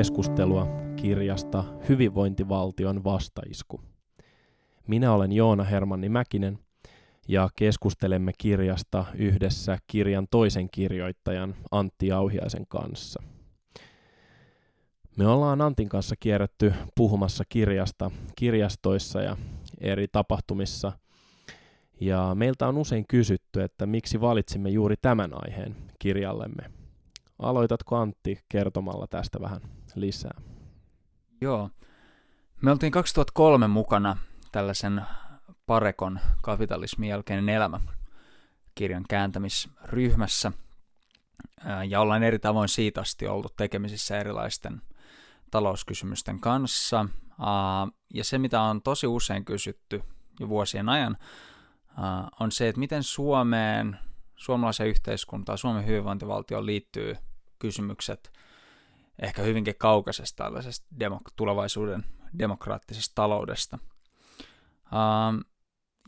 keskustelua kirjasta Hyvinvointivaltion vastaisku. Minä olen Joona Hermanni Mäkinen ja keskustelemme kirjasta yhdessä kirjan toisen kirjoittajan Antti Auhiaisen kanssa. Me ollaan Antin kanssa kierretty puhumassa kirjasta kirjastoissa ja eri tapahtumissa. Ja meiltä on usein kysytty, että miksi valitsimme juuri tämän aiheen kirjallemme. Aloitatko Antti kertomalla tästä vähän lisää? Joo. Me oltiin 2003 mukana tällaisen Parekon kapitalismin jälkeinen elämä kirjan kääntämisryhmässä. Ja ollaan eri tavoin siitä asti ollut tekemisissä erilaisten talouskysymysten kanssa. Ja se, mitä on tosi usein kysytty jo vuosien ajan, on se, että miten Suomeen, suomalaisen yhteiskuntaan, Suomen hyvinvointivaltioon liittyy kysymykset ehkä hyvinkin kaukaisesta tällaisesta demok- tulevaisuuden demokraattisesta taloudesta.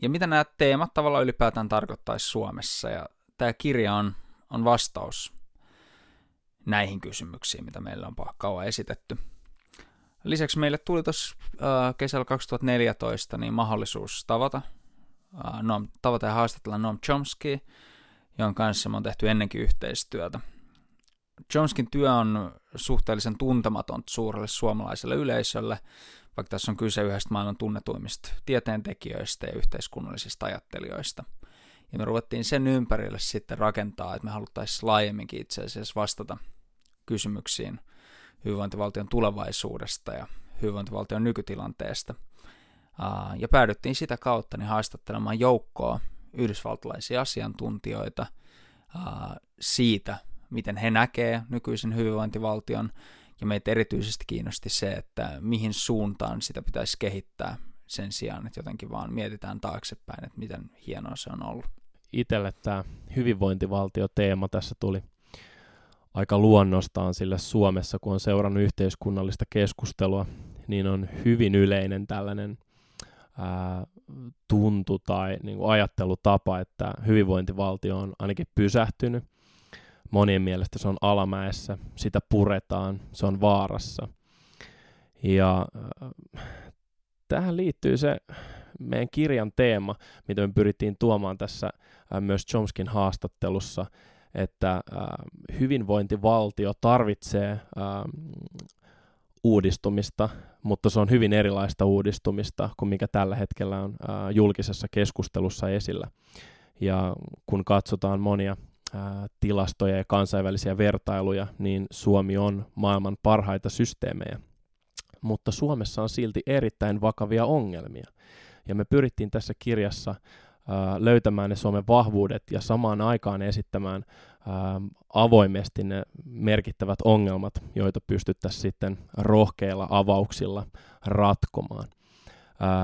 ja mitä nämä teemat tavallaan ylipäätään tarkoittaisi Suomessa, ja tämä kirja on, on vastaus näihin kysymyksiin, mitä meillä on kauan esitetty. Lisäksi meille tuli tuossa äh, kesällä 2014 niin mahdollisuus tavata, äh, Noam, tavata ja haastatella Noam Chomsky, jonka kanssa me on tehty ennenkin yhteistyötä. Chomskin työ on suhteellisen tuntematon suurelle suomalaiselle yleisölle, vaikka tässä on kyse yhdestä maailman tunnetuimmista tieteentekijöistä ja yhteiskunnallisista ajattelijoista. Ja me ruvettiin sen ympärille sitten rakentaa, että me haluttaisiin laajemminkin itse asiassa vastata kysymyksiin – hyvinvointivaltion tulevaisuudesta ja hyvinvointivaltion nykytilanteesta. Ja päädyttiin sitä kautta niin haastattelemaan joukkoa yhdysvaltalaisia asiantuntijoita siitä, miten he näkee nykyisen hyvinvointivaltion, ja meitä erityisesti kiinnosti se, että mihin suuntaan sitä pitäisi kehittää sen sijaan, että jotenkin vaan mietitään taaksepäin, että miten hienoa se on ollut. Itelle tämä hyvinvointivaltio-teema tässä tuli aika luonnostaan, sille Suomessa, kun on seurannut yhteiskunnallista keskustelua, niin on hyvin yleinen tällainen ää, tuntu tai niin kuin ajattelutapa, että hyvinvointivaltio on ainakin pysähtynyt. Monien mielestä se on alamäessä, sitä puretaan, se on vaarassa. Ja äh, tähän liittyy se meidän kirjan teema, mitä me pyrittiin tuomaan tässä äh, myös Chomskin haastattelussa, että äh, hyvinvointivaltio tarvitsee uudistumista, mutta se on hyvin erilaista uudistumista kuin mikä tällä hetkellä on julkisessa keskustelussa esillä. Ja kun katsotaan monia tilastoja ja kansainvälisiä vertailuja, niin Suomi on maailman parhaita systeemejä. Mutta Suomessa on silti erittäin vakavia ongelmia. Ja me pyrittiin tässä kirjassa löytämään ne Suomen vahvuudet ja samaan aikaan esittämään avoimesti ne merkittävät ongelmat, joita pystyttäisiin sitten rohkeilla avauksilla ratkomaan.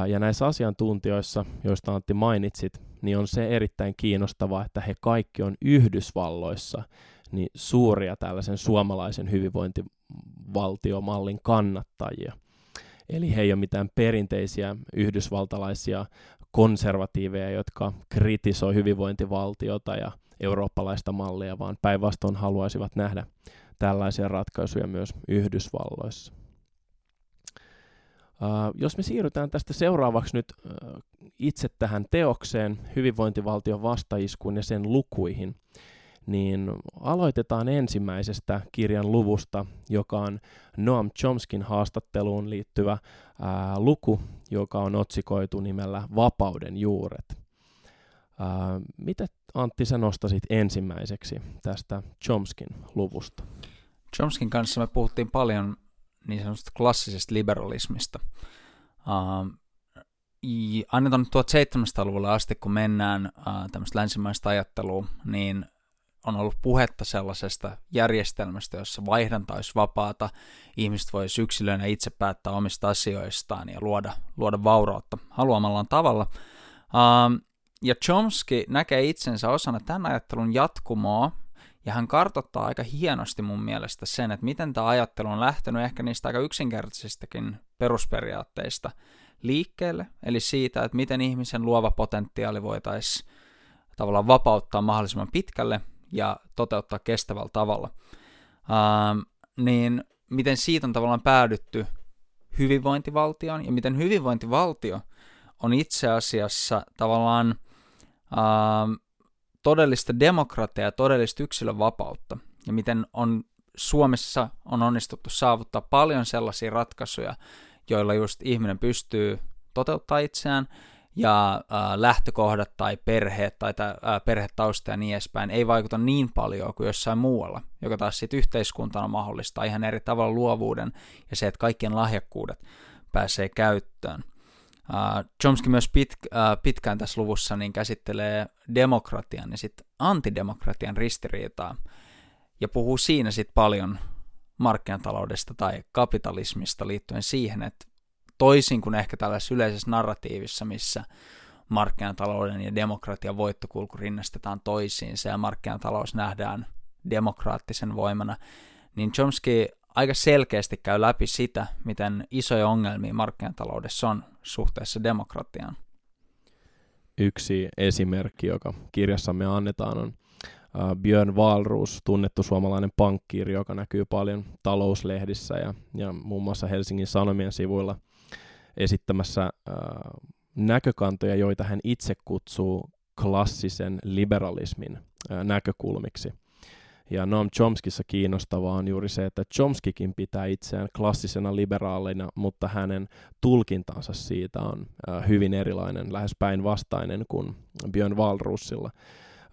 Ja näissä asiantuntijoissa, joista Antti mainitsit, niin on se erittäin kiinnostavaa, että he kaikki on Yhdysvalloissa niin suuria tällaisen suomalaisen hyvinvointivaltiomallin kannattajia. Eli he ei ole mitään perinteisiä yhdysvaltalaisia konservatiiveja, jotka kritisoi hyvinvointivaltiota ja eurooppalaista mallia, vaan päinvastoin haluaisivat nähdä tällaisia ratkaisuja myös Yhdysvalloissa. Uh, jos me siirrytään tästä seuraavaksi nyt uh, itse tähän teokseen, hyvinvointivaltion vastaiskuun ja sen lukuihin, niin aloitetaan ensimmäisestä kirjan luvusta, joka on Noam Chomskin haastatteluun liittyvä ää, luku, joka on otsikoitu nimellä Vapauden juuret. Ää, mitä Antti sä nostasit ensimmäiseksi tästä Chomskin luvusta? Chomskin kanssa me puhuttiin paljon niin sanotusta klassisesta liberalismista. Uh, tuonne 1700-luvulle asti, kun mennään uh, tämmöistä länsimaista ajattelua, niin on ollut puhetta sellaisesta järjestelmästä, jossa vaihdanta olisi vapaata, ihmiset voisi yksilöinä itse päättää omista asioistaan ja luoda, luoda vaurautta haluamallaan tavalla. Uh, ja Chomsky näkee itsensä osana tämän ajattelun jatkumoa, ja hän kartoittaa aika hienosti mun mielestä sen, että miten tämä ajattelu on lähtenyt ehkä niistä aika yksinkertaisistakin perusperiaatteista liikkeelle, eli siitä, että miten ihmisen luova potentiaali voitaisiin tavallaan vapauttaa mahdollisimman pitkälle ja toteuttaa kestävällä tavalla. Ähm, niin miten siitä on tavallaan päädytty hyvinvointivaltioon ja miten hyvinvointivaltio on itse asiassa tavallaan äh, todellista demokratiaa ja todellista yksilön vapautta ja miten on Suomessa on onnistuttu saavuttaa paljon sellaisia ratkaisuja, joilla just ihminen pystyy toteuttaa itseään ja äh, lähtökohdat tai perheet tai äh, perhetausta ja niin edespäin ei vaikuta niin paljon kuin jossain muualla, joka taas sitten yhteiskuntana mahdollistaa ihan eri tavalla luovuuden ja se, että kaikkien lahjakkuudet pääsee käyttöön. Uh, Chomsky myös pit, uh, pitkään tässä luvussa niin käsittelee demokratian ja sitten antidemokratian ristiriitaa ja puhuu siinä sitten paljon markkinataloudesta tai kapitalismista liittyen siihen, että toisin kuin ehkä tällaisessa yleisessä narratiivissa, missä markkinatalouden ja demokratian voittokulku rinnastetaan toisiinsa ja markkinatalous nähdään demokraattisen voimana, niin Chomsky aika selkeästi käy läpi sitä, miten isoja ongelmia markkinataloudessa on suhteessa demokratiaan. Yksi esimerkki, joka kirjassamme annetaan, on Björn Wahlroos, tunnettu suomalainen pankkiiri, joka näkyy paljon talouslehdissä ja, ja muun muassa Helsingin Sanomien sivuilla esittämässä äh, näkökantoja, joita hän itse kutsuu klassisen liberalismin äh, näkökulmiksi. Ja Noam Chomskissa kiinnostavaa on juuri se, että Chomskikin pitää itseään klassisena liberaalina, mutta hänen tulkintansa siitä on hyvin erilainen, lähes päinvastainen kuin Björn Wahlroosilla.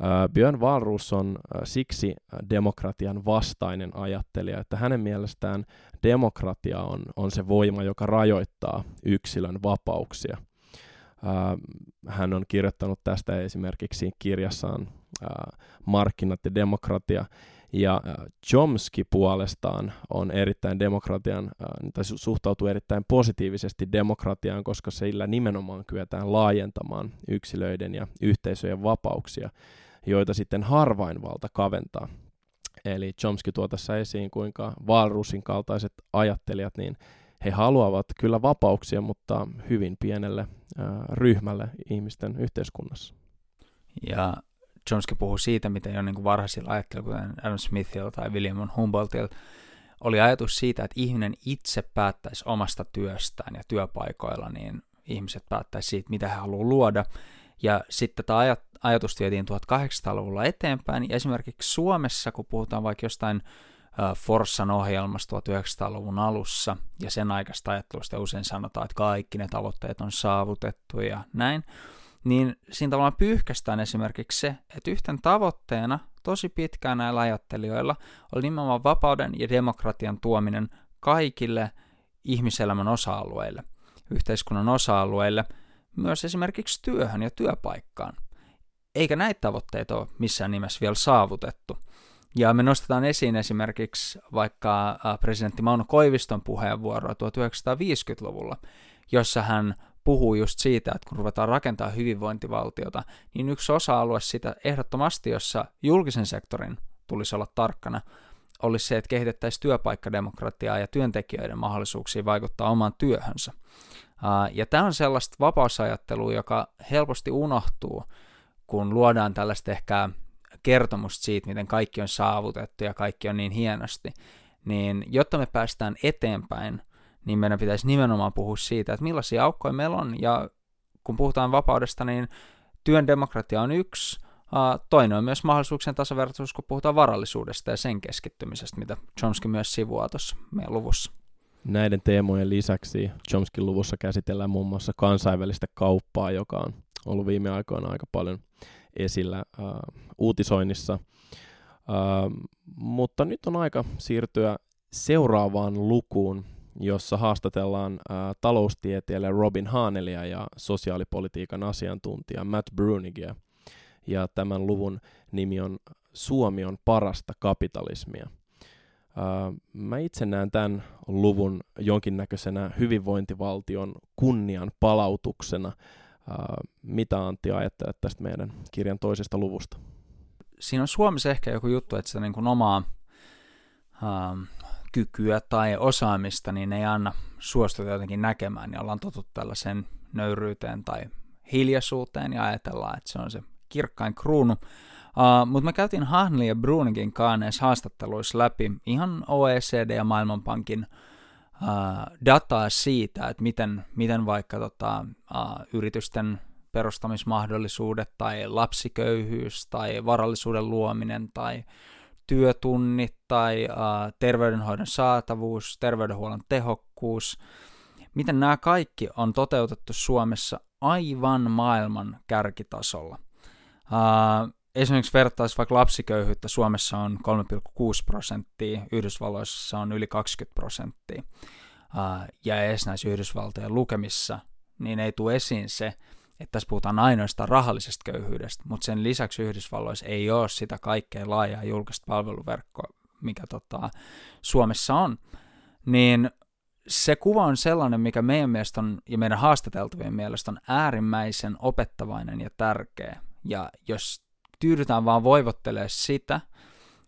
Äh, Björn Wahlroos on siksi demokratian vastainen ajattelija, että hänen mielestään demokratia on, on se voima, joka rajoittaa yksilön vapauksia. Hän on kirjoittanut tästä esimerkiksi kirjassaan Markkinat ja demokratia, ja Chomsky puolestaan on erittäin demokratian, tai suhtautuu erittäin positiivisesti demokratiaan, koska sillä nimenomaan kyetään laajentamaan yksilöiden ja yhteisöjen vapauksia, joita sitten harvainvalta kaventaa. Eli Chomsky tuo tässä esiin, kuinka Walrusin kaltaiset ajattelijat, niin he haluavat kyllä vapauksia, mutta hyvin pienelle äh, ryhmälle ihmisten yhteiskunnassa. Ja Chomsky puhuu siitä, miten jo niin varhaisilla ajattelijoilla, kuten Adam Smithilla tai William Humboldtilla, oli ajatus siitä, että ihminen itse päättäisi omasta työstään ja työpaikoilla, niin ihmiset päättäisi siitä, mitä he haluaa luoda. Ja sitten tämä ajat, ajatus vietiin 1800-luvulla eteenpäin. Ja esimerkiksi Suomessa, kun puhutaan vaikka jostain Forssan ohjelmasta 1900-luvun alussa ja sen aikaista ajattelusta usein sanotaan, että kaikki ne tavoitteet on saavutettu ja näin, niin siinä tavallaan pyyhkästään esimerkiksi se, että yhten tavoitteena tosi pitkään näillä ajattelijoilla oli nimenomaan vapauden ja demokratian tuominen kaikille ihmiselämän osa-alueille, yhteiskunnan osa-alueille, myös esimerkiksi työhön ja työpaikkaan. Eikä näitä tavoitteita ole missään nimessä vielä saavutettu. Ja me nostetaan esiin esimerkiksi vaikka presidentti Mauno Koiviston puheenvuoroa 1950-luvulla, jossa hän puhuu just siitä, että kun ruvetaan rakentaa hyvinvointivaltiota, niin yksi osa-alue sitä ehdottomasti, jossa julkisen sektorin tulisi olla tarkkana, olisi se, että kehitettäisiin työpaikkademokratiaa ja työntekijöiden mahdollisuuksia vaikuttaa omaan työhönsä. Ja tämä on sellaista vapausajattelua, joka helposti unohtuu, kun luodaan tällaista ehkä kertomusta siitä, miten kaikki on saavutettu ja kaikki on niin hienosti, niin jotta me päästään eteenpäin, niin meidän pitäisi nimenomaan puhua siitä, että millaisia aukkoja meillä on, ja kun puhutaan vapaudesta, niin työn demokratia on yksi, toinen on myös mahdollisuuksien tasavertaisuus, kun puhutaan varallisuudesta ja sen keskittymisestä, mitä Chomsky myös sivuaa tuossa meidän luvussa. Näiden teemojen lisäksi Chomskin luvussa käsitellään muun muassa kansainvälistä kauppaa, joka on ollut viime aikoina aika paljon esillä äh, uutisoinnissa. Äh, mutta nyt on aika siirtyä seuraavaan lukuun, jossa haastatellaan äh, taloustieteilijä Robin Haanelia ja sosiaalipolitiikan asiantuntija Matt Brunigia. Ja tämän luvun nimi on Suomi on parasta kapitalismia. Uh, mä itse näen tämän luvun jonkinnäköisenä hyvinvointivaltion kunnian palautuksena – mitä Antti ajattelet tästä meidän kirjan toisesta luvusta? Siinä on Suomessa ehkä joku juttu, että se niin kuin omaa ähm, kykyä tai osaamista niin ei anna suostuta jotenkin näkemään, niin ollaan totut tällaiseen nöyryyteen tai hiljaisuuteen ja ajatellaan, että se on se kirkkain kruunu. Uh, Mutta me käytiin Hanli ja Brunikin kanssa haastatteluissa läpi ihan OECD ja Maailmanpankin uh, dataa siitä, että miten, miten vaikka tota, uh, yritysten perustamismahdollisuudet tai lapsiköyhyys tai varallisuuden luominen tai työtunnit tai uh, terveydenhoidon saatavuus, terveydenhuollon tehokkuus, miten nämä kaikki on toteutettu Suomessa aivan maailman kärkitasolla. Uh, esimerkiksi vertaisi vaikka lapsiköyhyyttä, Suomessa on 3,6 prosenttia, Yhdysvalloissa on yli 20 prosenttia. Uh, ja edes näissä Yhdysvaltojen lukemissa, niin ei tule esiin se, että tässä puhutaan ainoastaan rahallisesta köyhyydestä, mutta sen lisäksi Yhdysvalloissa ei ole sitä kaikkein laajaa julkista palveluverkkoa, mikä tota, Suomessa on. Niin se kuva on sellainen, mikä meidän mielestä on, ja meidän haastateltavien mielestä on äärimmäisen opettavainen ja tärkeä. Ja jos tyydytään vaan voivottelemaan sitä,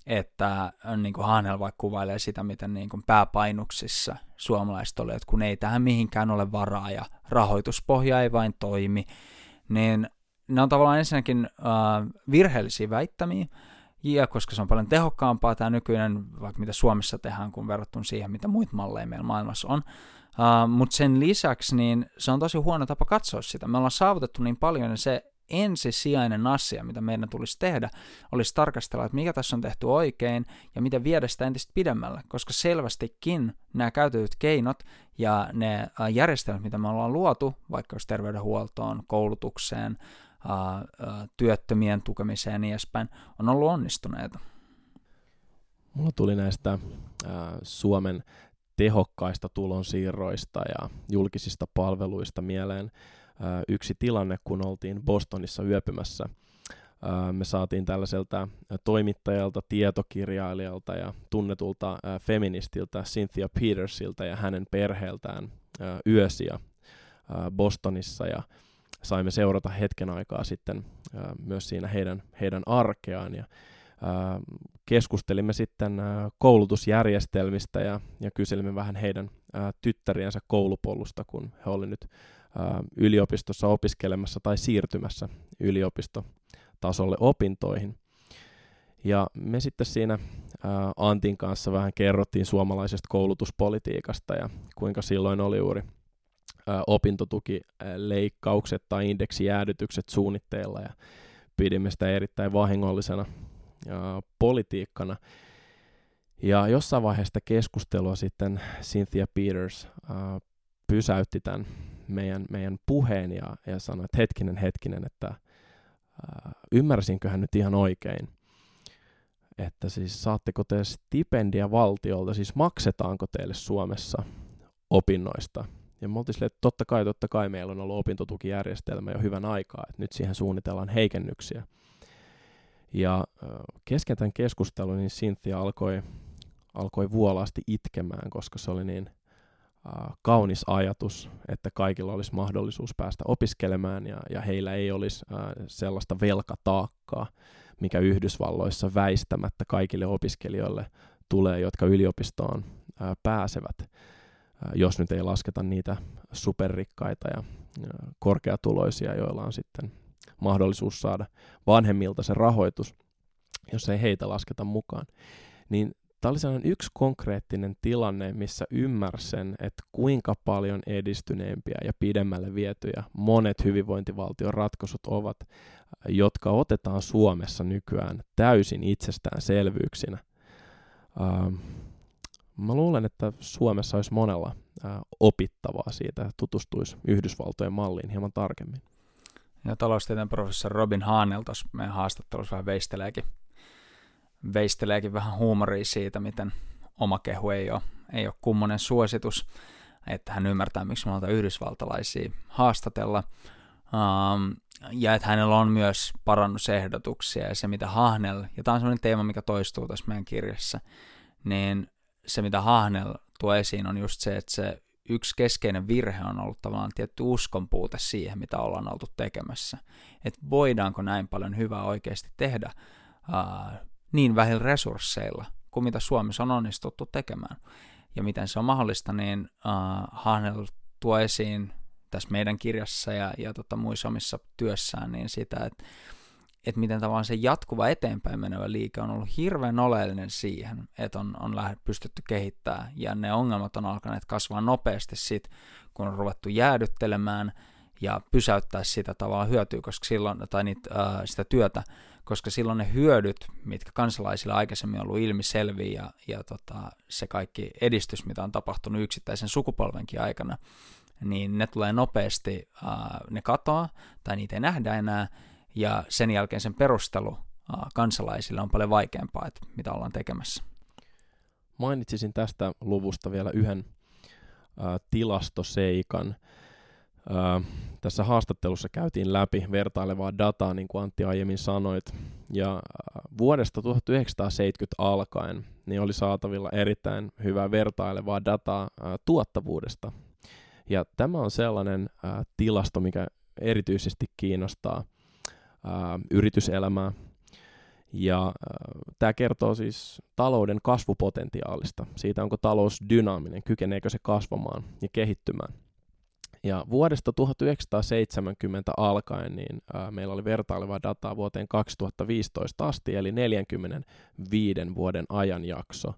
että äh, niin kuin Hanel vaikka kuvailee sitä, miten niin kuin pääpainuksissa suomalaiset oli, että kun ei tähän mihinkään ole varaa ja rahoituspohja ei vain toimi, niin ne on tavallaan ensinnäkin äh, virheellisiä väittämiä, ja koska se on paljon tehokkaampaa tämä nykyinen, vaikka mitä Suomessa tehdään, kun verrattuna siihen, mitä muita malleja meillä maailmassa on. Uh, Mutta sen lisäksi niin se on tosi huono tapa katsoa sitä. Me ollaan saavutettu niin paljon, ja se ensisijainen asia, mitä meidän tulisi tehdä, olisi tarkastella, että mikä tässä on tehty oikein ja miten viedä sitä entistä pidemmälle, koska selvästikin nämä käytetyt keinot ja ne järjestelmät, mitä me ollaan luotu, vaikka jos terveydenhuoltoon, koulutukseen, työttömien tukemiseen ja niin edespäin, on ollut onnistuneita. Mulla tuli näistä Suomen tehokkaista tulonsiirroista ja julkisista palveluista mieleen yksi tilanne, kun oltiin Bostonissa yöpymässä. Me saatiin tällaiselta toimittajalta, tietokirjailijalta ja tunnetulta feministiltä Cynthia Petersilta ja hänen perheeltään yösiä Bostonissa ja saimme seurata hetken aikaa sitten myös siinä heidän, heidän arkeaan ja keskustelimme sitten koulutusjärjestelmistä ja, ja kyselimme vähän heidän tyttäriensä koulupolusta, kun he olivat nyt yliopistossa opiskelemassa tai siirtymässä yliopistotasolle opintoihin. Ja me sitten siinä Antin kanssa vähän kerrottiin suomalaisesta koulutuspolitiikasta ja kuinka silloin oli juuri opintotukileikkaukset tai indeksijäädytykset suunnitteilla ja pidimme sitä erittäin vahingollisena politiikkana. Ja jossain vaiheessa keskustelua sitten Cynthia Peters pysäytti tämän meidän, meidän puheen ja, ja sanoi, että hetkinen, hetkinen, että äh, ymmärsinköhän nyt ihan oikein, että siis saatteko te stipendia valtiolta, siis maksetaanko teille Suomessa opinnoista? Ja me oltiin silleen, että totta kai, totta kai meillä on ollut opintotukijärjestelmä jo hyvän aikaa, että nyt siihen suunnitellaan heikennyksiä. Ja kesken tämän keskustelun niin Cynthia alkoi, alkoi vuolaasti itkemään, koska se oli niin kaunis ajatus, että kaikilla olisi mahdollisuus päästä opiskelemaan ja, ja heillä ei olisi sellaista velkataakkaa, mikä Yhdysvalloissa väistämättä kaikille opiskelijoille tulee, jotka yliopistoon pääsevät, jos nyt ei lasketa niitä superrikkaita ja korkeatuloisia, joilla on sitten mahdollisuus saada vanhemmilta se rahoitus, jos ei heitä lasketa mukaan. Niin Tämä oli sellainen yksi konkreettinen tilanne, missä ymmärsen, että kuinka paljon edistyneempiä ja pidemmälle vietyjä monet hyvinvointivaltion ratkaisut ovat, jotka otetaan Suomessa nykyään täysin itsestäänselvyyksinä. Uh, mä luulen, että Suomessa olisi monella uh, opittavaa siitä, että tutustuisi Yhdysvaltojen malliin hieman tarkemmin. Ja taloustieteen professori Robin Haanel tuossa meidän haastattelussa vähän veisteleekin veisteleekin vähän huumoria siitä, miten oma kehu ei ole, ei ole kummonen suositus, että hän ymmärtää, miksi me yhdysvaltalaisia haastatella. Um, ja että hänellä on myös parannusehdotuksia ja se, mitä Hahnel, ja tämä on sellainen teema, mikä toistuu tässä meidän kirjassa, niin se, mitä Hahnel tuo esiin, on just se, että se yksi keskeinen virhe on ollut tavallaan tietty uskon puute siihen, mitä ollaan oltu tekemässä. Että voidaanko näin paljon hyvää oikeasti tehdä uh, niin vähillä resursseilla kuin mitä Suomessa on onnistuttu tekemään. Ja miten se on mahdollista, niin uh, Hanel tuo esiin tässä meidän kirjassa ja, ja tota, muissa omissa työssään niin sitä, että että miten tavallaan se jatkuva eteenpäin menevä liike on ollut hirveän oleellinen siihen, että on, on pystytty kehittämään, ja ne ongelmat on alkaneet kasvaa nopeasti sit, kun on ruvettu jäädyttelemään ja pysäyttää sitä tavallaan hyötyä, koska silloin, tai niitä, ää, sitä työtä, koska silloin ne hyödyt, mitkä kansalaisilla aikaisemmin on ollut ilmiselviä ja, ja tota, se kaikki edistys, mitä on tapahtunut yksittäisen sukupolvenkin aikana, niin ne tulee nopeasti, ää, ne katoaa tai niitä ei nähdä enää, ja sen jälkeen sen perustelu kansalaisille on paljon vaikeampaa, että mitä ollaan tekemässä. Mainitsisin tästä luvusta vielä yhden ä, tilastoseikan. Ä, tässä haastattelussa käytiin läpi vertailevaa dataa, niin kuin Antti aiemmin sanoit, ja ä, vuodesta 1970 alkaen niin oli saatavilla erittäin hyvää vertailevaa dataa ä, tuottavuudesta. Ja tämä on sellainen ä, tilasto, mikä erityisesti kiinnostaa – ää, yrityselämää. Ja äh, tämä kertoo siis talouden kasvupotentiaalista, siitä onko talous dynaaminen, kykeneekö se kasvamaan ja kehittymään. Ja vuodesta 1970 alkaen niin ää, meillä oli vertailevaa dataa vuoteen 2015 asti, eli 45 vuoden ajanjakso.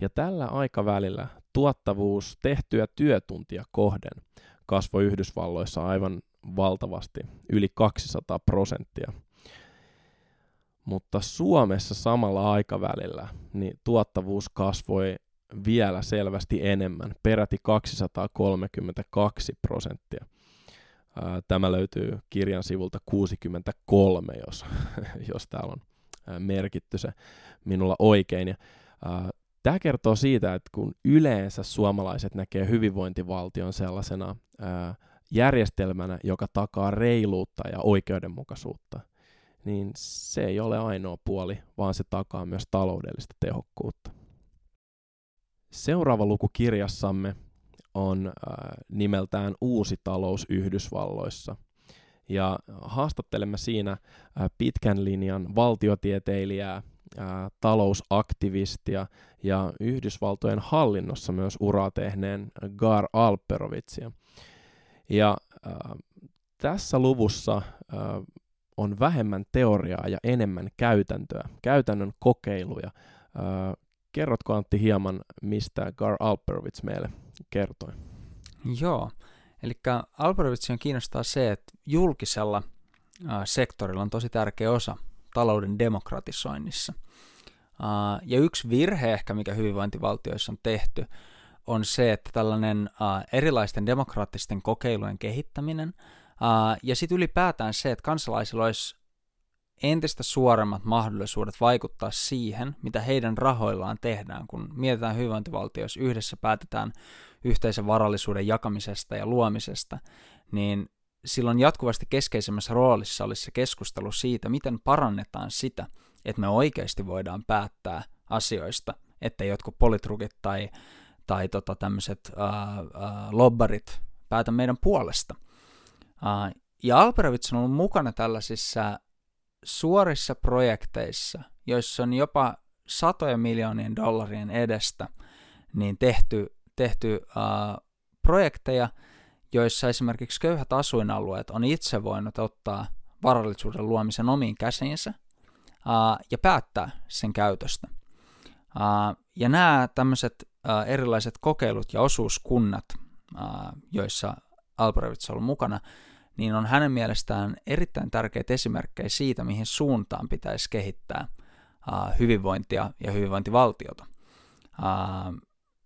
Ja tällä aikavälillä tuottavuus tehtyä työtuntia kohden kasvoi Yhdysvalloissa aivan valtavasti, yli 200 prosenttia. Mutta Suomessa samalla aikavälillä niin tuottavuus kasvoi vielä selvästi enemmän, peräti 232 prosenttia. Tämä löytyy kirjan sivulta 63, jos, jos täällä on merkitty se minulla oikein. Ja, Tämä kertoo siitä, että kun yleensä suomalaiset näkee hyvinvointivaltion sellaisena ää, järjestelmänä, joka takaa reiluutta ja oikeudenmukaisuutta, niin se ei ole ainoa puoli, vaan se takaa myös taloudellista tehokkuutta. Seuraava luku kirjassamme on äh, nimeltään Uusi talous Yhdysvalloissa. Ja haastattelemme siinä äh, pitkän linjan valtiotieteilijää, äh, talousaktivistia ja Yhdysvaltojen hallinnossa myös uraa tehneen Gar Alperovitsia. Ja äh, tässä luvussa äh, on vähemmän teoriaa ja enemmän käytäntöä, käytännön kokeiluja. Äh, kerrotko Antti hieman, mistä Gar Alperovits meille kertoi? Joo, eli Alperovitsin kiinnostaa se, että julkisella sektorilla on tosi tärkeä osa talouden demokratisoinnissa. Ja yksi virhe ehkä, mikä hyvinvointivaltioissa on tehty, on se, että tällainen erilaisten demokraattisten kokeilujen kehittäminen ja sitten ylipäätään se, että kansalaisilla olisi entistä suoremmat mahdollisuudet vaikuttaa siihen, mitä heidän rahoillaan tehdään, kun mietitään hyvinvointivaltioissa yhdessä päätetään yhteisen varallisuuden jakamisesta ja luomisesta, niin silloin jatkuvasti keskeisemmässä roolissa olisi se keskustelu siitä, miten parannetaan sitä, että me oikeasti voidaan päättää asioista, että jotkut politrukit tai tai tota, tämmöiset lobbarit päätä meidän puolesta. Uh, ja Alperovits on ollut mukana tällaisissa suorissa projekteissa, joissa on jopa satoja miljoonien dollarien edestä niin tehty, tehty uh, projekteja, joissa esimerkiksi köyhät asuinalueet on itse voinut ottaa varallisuuden luomisen omiin käsiinsä uh, ja päättää sen käytöstä. Uh, ja nämä tämmöiset uh, erilaiset kokeilut ja osuuskunnat, uh, joissa Alperovits on ollut mukana, niin on hänen mielestään erittäin tärkeitä esimerkkejä siitä, mihin suuntaan pitäisi kehittää uh, hyvinvointia ja hyvinvointivaltiota. Uh,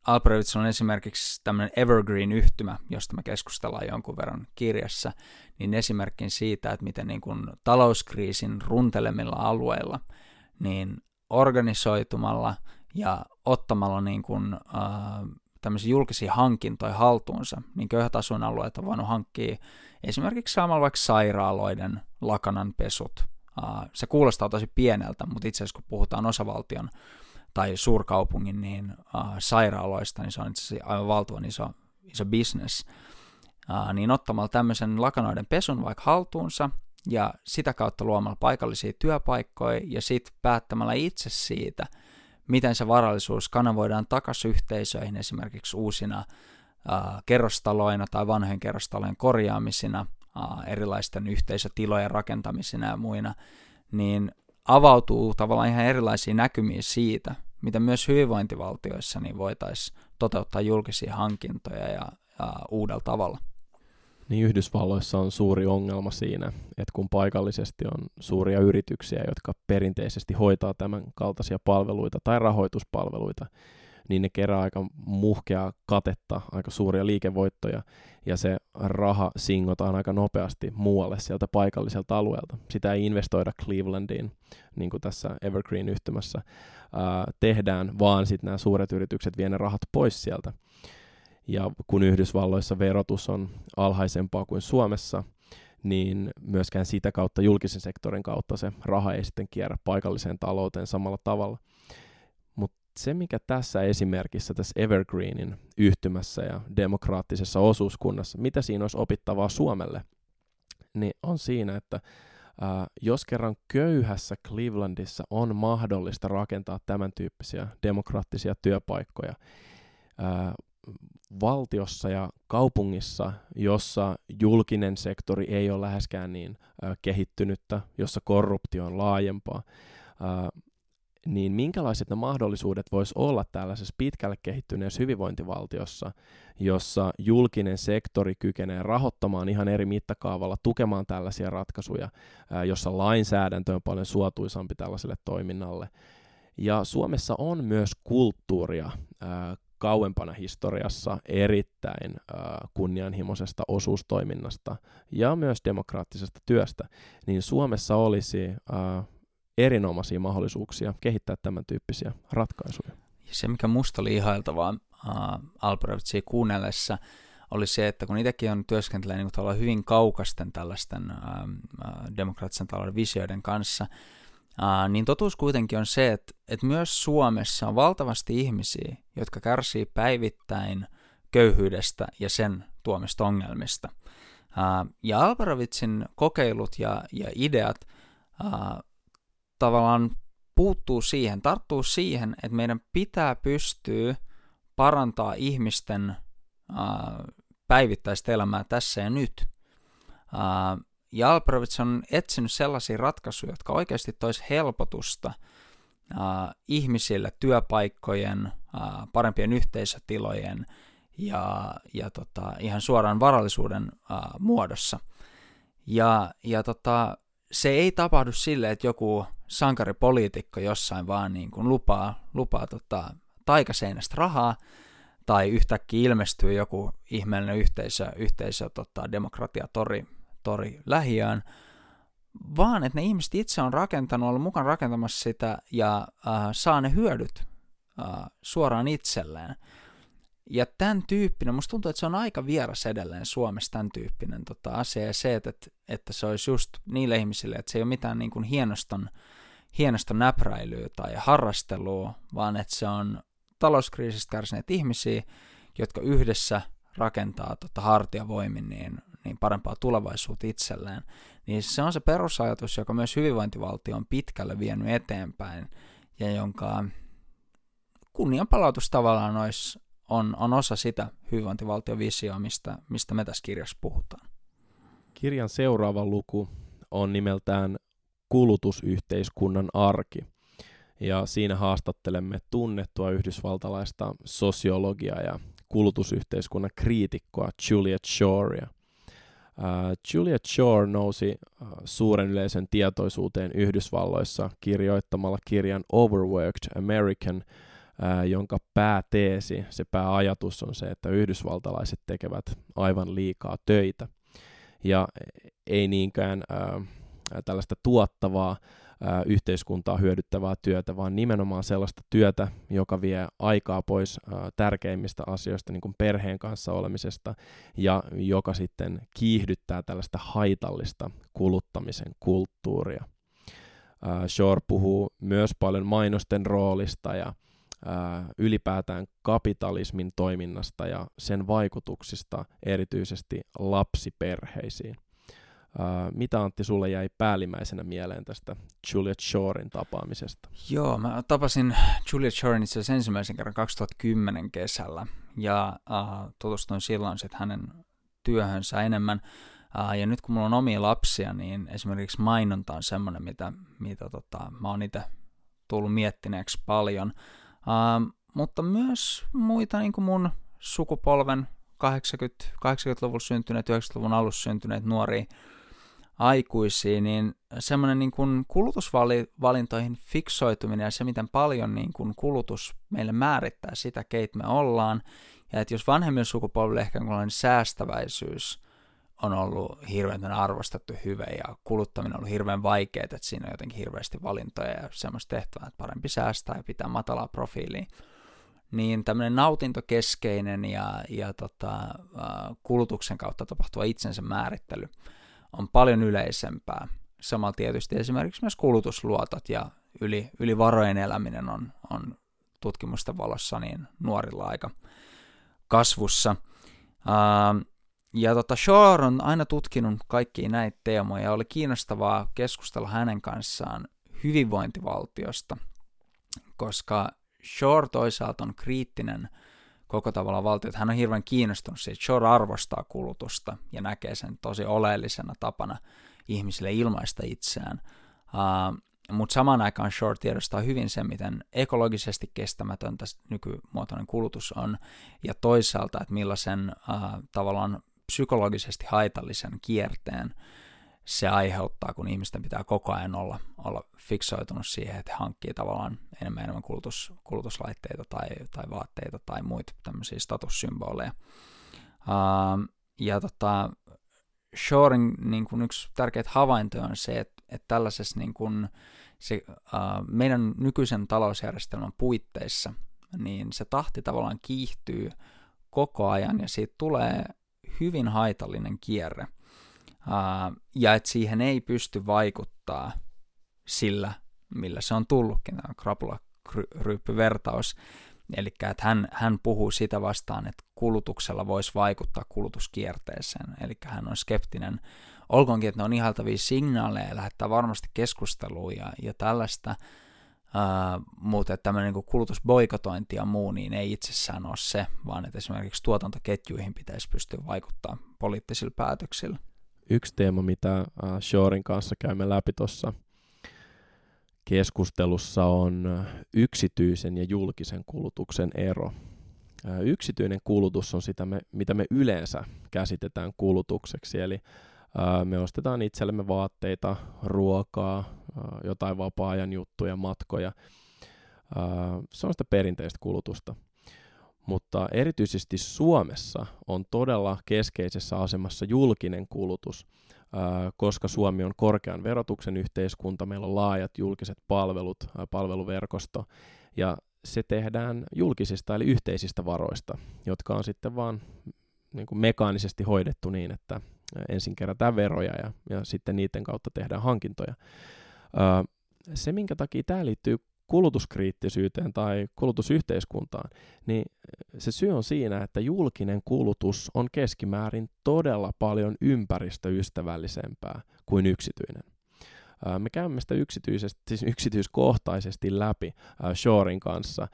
Alperovits on esimerkiksi tämmöinen Evergreen-yhtymä, josta me keskustellaan jonkun verran kirjassa, niin esimerkkin siitä, että miten niin kuin talouskriisin runtelemilla alueilla, niin organisoitumalla ja ottamalla niin kuin, äh, tämmöisiä julkisia hankintoja haltuunsa, niin köyhät asuinalueet on voinut hankkia esimerkiksi saamalla vaikka sairaaloiden lakanan pesut. Äh, se kuulostaa tosi pieneltä, mutta itse asiassa kun puhutaan osavaltion tai suurkaupungin niin sairaaloista, niin se on itse asiassa aivan valtavan iso, iso business. Äh, niin ottamalla tämmöisen lakanoiden pesun vaikka haltuunsa ja sitä kautta luomalla paikallisia työpaikkoja ja sitten päättämällä itse siitä – miten se varallisuus kanavoidaan takaisin yhteisöihin esimerkiksi uusina kerrostaloina tai vanhojen kerrostalojen korjaamisina, erilaisten yhteisötilojen rakentamisina ja muina, niin avautuu tavallaan ihan erilaisia näkymiä siitä, mitä myös hyvinvointivaltioissa niin voitaisiin toteuttaa julkisia hankintoja ja, ja uudella tavalla. Niin Yhdysvalloissa on suuri ongelma siinä, että kun paikallisesti on suuria yrityksiä, jotka perinteisesti hoitaa tämän kaltaisia palveluita tai rahoituspalveluita, niin ne kerää aika muhkea katetta, aika suuria liikevoittoja, ja se raha singotaan aika nopeasti muualle sieltä paikalliselta alueelta. Sitä ei investoida Clevelandiin, niin kuin tässä Evergreen-yhtymässä ää, tehdään, vaan sitten nämä suuret yritykset vie ne rahat pois sieltä. Ja kun Yhdysvalloissa verotus on alhaisempaa kuin Suomessa, niin myöskään sitä kautta julkisen sektorin kautta se raha ei sitten kierrä paikalliseen talouteen samalla tavalla. Mutta se, mikä tässä esimerkissä, tässä Evergreenin yhtymässä ja demokraattisessa osuuskunnassa, mitä siinä olisi opittavaa Suomelle, niin on siinä, että ää, jos kerran köyhässä Clevelandissa on mahdollista rakentaa tämän tyyppisiä demokraattisia työpaikkoja, ää, valtiossa ja kaupungissa, jossa julkinen sektori ei ole läheskään niin ä, kehittynyttä, jossa korruptio on laajempaa, ä, niin minkälaiset ne mahdollisuudet voisi olla tällaisessa pitkälle kehittyneessä hyvinvointivaltiossa, jossa julkinen sektori kykenee rahoittamaan ihan eri mittakaavalla, tukemaan tällaisia ratkaisuja, ää, jossa lainsäädäntö on paljon suotuisampi tällaiselle toiminnalle. Ja Suomessa on myös kulttuuria ää, kauempana historiassa erittäin äh, kunnianhimoisesta osuustoiminnasta ja myös demokraattisesta työstä, niin Suomessa olisi erinomaisia mahdollisuuksia kehittää tämän tyyppisiä ratkaisuja. Ja se, mikä musta oli ihailtavaa äh, kuunnellessa, oli se, että kun itsekin on työskentelee niin hyvin kaukasten tällaisten demokraattisen talouden visioiden kanssa, Niin totuus kuitenkin on se, että, että myös Suomessa on valtavasti ihmisiä, jotka kärsii päivittäin köyhyydestä ja sen tuomista ongelmista. Ja Alvarovitsin kokeilut ja, ja ideat uh, tavallaan puuttuu siihen, tarttuu siihen, että meidän pitää pystyä parantaa ihmisten uh, päivittäistä elämää tässä ja nyt. Uh, ja Alperovits on etsinyt sellaisia ratkaisuja, jotka oikeasti tois helpotusta ihmisille työpaikkojen, parempien yhteisötilojen ja, ja tota, ihan suoraan varallisuuden muodossa. Ja, ja tota, se ei tapahdu sille, että joku sankaripoliitikko jossain vaan niin kuin lupaa, lupaa tota, taikaseinästä rahaa, tai yhtäkkiä ilmestyy joku ihmeellinen yhteisö, yhteisö tota, demokratiatori tori lähiään, vaan että ne ihmiset itse on rakentanut, ollut mukana rakentamassa sitä ja äh, saa ne hyödyt äh, suoraan itselleen. Ja tämän tyyppinen, musta tuntuu, että se on aika vieras edelleen Suomessa tämän tyyppinen tota, asia, ja se, että, että se olisi just niille ihmisille, että se ei ole mitään niin kuin hienoston, hienoston näpräilyä tai harrastelua, vaan että se on talouskriisistä kärsineet ihmisiä, jotka yhdessä rakentaa tota, hartiavoimin niin niin parempaa tulevaisuutta itselleen, niin se on se perusajatus, joka myös hyvinvointivaltio on pitkälle vienyt eteenpäin ja jonka kunnianpalautus tavallaan olisi, on, on osa sitä hyvinvointivaltiovisioa, mistä, mistä me tässä kirjassa puhutaan. Kirjan seuraava luku on nimeltään Kulutusyhteiskunnan arki. Ja siinä haastattelemme tunnettua yhdysvaltalaista sosiologiaa ja kulutusyhteiskunnan kriitikkoa Juliet Shorea. Uh, Juliet Shore nousi uh, suuren yleisön tietoisuuteen Yhdysvalloissa kirjoittamalla kirjan Overworked American, uh, jonka pääteesi, se pääajatus on se, että yhdysvaltalaiset tekevät aivan liikaa töitä. Ja ei niinkään tällaista tuottavaa ää, yhteiskuntaa hyödyttävää työtä, vaan nimenomaan sellaista työtä, joka vie aikaa pois ää, tärkeimmistä asioista, niin kuin perheen kanssa olemisesta, ja joka sitten kiihdyttää tällaista haitallista kuluttamisen kulttuuria. Ää, Shore puhuu myös paljon mainosten roolista ja ää, ylipäätään kapitalismin toiminnasta ja sen vaikutuksista erityisesti lapsiperheisiin. Mitä Antti sulle jäi päällimmäisenä mieleen tästä Juliet Shoren tapaamisesta? Joo, mä tapasin Juliet Shoren itse asiassa ensimmäisen kerran 2010 kesällä ja uh, tutustuin silloin sitten hänen työhönsä enemmän. ja nyt kun mulla on omia lapsia, niin esimerkiksi mainonta on semmoinen, mitä, mitä tota, mä oon itse tullut miettineeksi paljon. Uh, mutta myös muita niin kuin mun sukupolven 80, 80-luvulla syntyneet, 90-luvun alussa syntyneet nuoria aikuisia, niin semmoinen niin kuin kulutusvalintoihin fiksoituminen ja se, miten paljon niin kuin kulutus meille määrittää sitä, keitä me ollaan, ja että jos vanhemmilla sukupolvilla ehkä jonkinlainen säästäväisyys on ollut hirveän arvostettu hyve ja kuluttaminen on ollut hirveän vaikeaa, että siinä on jotenkin hirveästi valintoja ja semmoista tehtävää, että parempi säästää ja pitää matalaa profiiliä, niin tämmöinen nautintokeskeinen ja, ja tota, kulutuksen kautta tapahtuva itsensä määrittely on paljon yleisempää. Samalla tietysti esimerkiksi myös kulutusluotot ja yli, yli varojen eläminen on, on tutkimusten valossa niin nuorilla aika kasvussa. Uh, ja tota, Shore on aina tutkinut kaikkia näitä teemoja ja oli kiinnostavaa keskustella hänen kanssaan hyvinvointivaltiosta, koska Shore toisaalta on kriittinen koko tavalla valtio, että hän on hirveän kiinnostunut siitä, Shore arvostaa kulutusta ja näkee sen tosi oleellisena tapana ihmisille ilmaista itseään. Uh, mutta samaan aikaan Short tiedostaa hyvin sen, miten ekologisesti kestämätöntä nykymuotoinen kulutus on, ja toisaalta, että millaisen uh, tavallaan psykologisesti haitallisen kierteen se aiheuttaa, kun ihmisten pitää koko ajan olla, olla fiksoitunut siihen, että hankkii tavallaan enemmän enemmän kulutus, kulutuslaitteita tai, tai vaatteita tai muita tämmöisiä statussymboleja. Uh, ja tota, Shoring niin kuin yksi tärkeitä havaintoja on se, että, että tällaisessa niin kuin, se, uh, meidän nykyisen talousjärjestelmän puitteissa, niin se tahti tavallaan kiihtyy koko ajan ja siitä tulee hyvin haitallinen kierre. Ja että siihen ei pysty vaikuttaa sillä, millä se on tullutkin, tämä krapula-ryyppyvertaus. Eli että hän, hän puhuu sitä vastaan, että kulutuksella voisi vaikuttaa kulutuskierteeseen. Eli hän on skeptinen. Olkoonkin, että ne on ihaltavia signaaleja ja lähettää varmasti keskustelua ja, ja tällaista, Uh, mutta että tämmöinen niin kulutusboikotointi ja muu, niin ei itsessään ole se, vaan että esimerkiksi tuotantoketjuihin pitäisi pystyä vaikuttaa poliittisilla päätöksillä. Yksi teema, mitä Shorin kanssa käymme läpi tuossa keskustelussa on yksityisen ja julkisen kulutuksen ero. Yksityinen kulutus on sitä, mitä me yleensä käsitetään kulutukseksi, eli me ostetaan itsellemme vaatteita, ruokaa, jotain vapaa-ajan juttuja, matkoja. Se on sitä perinteistä kulutusta. Mutta erityisesti Suomessa on todella keskeisessä asemassa julkinen kulutus, koska Suomi on korkean verotuksen yhteiskunta, meillä on laajat julkiset palvelut, palveluverkosto, ja se tehdään julkisista eli yhteisistä varoista, jotka on sitten vaan niin kuin mekaanisesti hoidettu niin, että ensin kerätään veroja ja, ja sitten niiden kautta tehdään hankintoja. se, minkä takia tämä liittyy kulutuskriittisyyteen tai kulutusyhteiskuntaan, niin se syy on siinä, että julkinen kulutus on keskimäärin todella paljon ympäristöystävällisempää kuin yksityinen. Me käymme sitä yksityisesti, siis yksityiskohtaisesti läpi Shorin kanssa.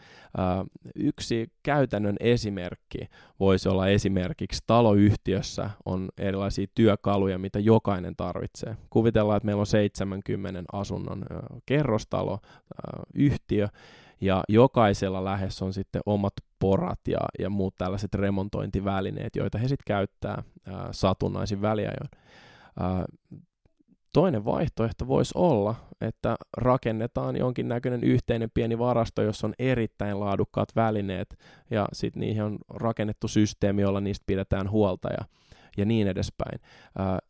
Yksi käytännön esimerkki voisi olla esimerkiksi taloyhtiössä on erilaisia työkaluja, mitä jokainen tarvitsee. Kuvitellaan, että meillä on 70 asunnon kerrostalo, yhtiö, ja jokaisella lähes on sitten omat porat ja, ja muut tällaiset remontointivälineet, joita he sitten käyttää ää, satunnaisin väliajoin. Ää, Toinen vaihtoehto voisi olla, että rakennetaan jonkinnäköinen yhteinen pieni varasto, jossa on erittäin laadukkaat välineet ja sitten niihin on rakennettu systeemi, jolla niistä pidetään huolta ja, ja niin edespäin.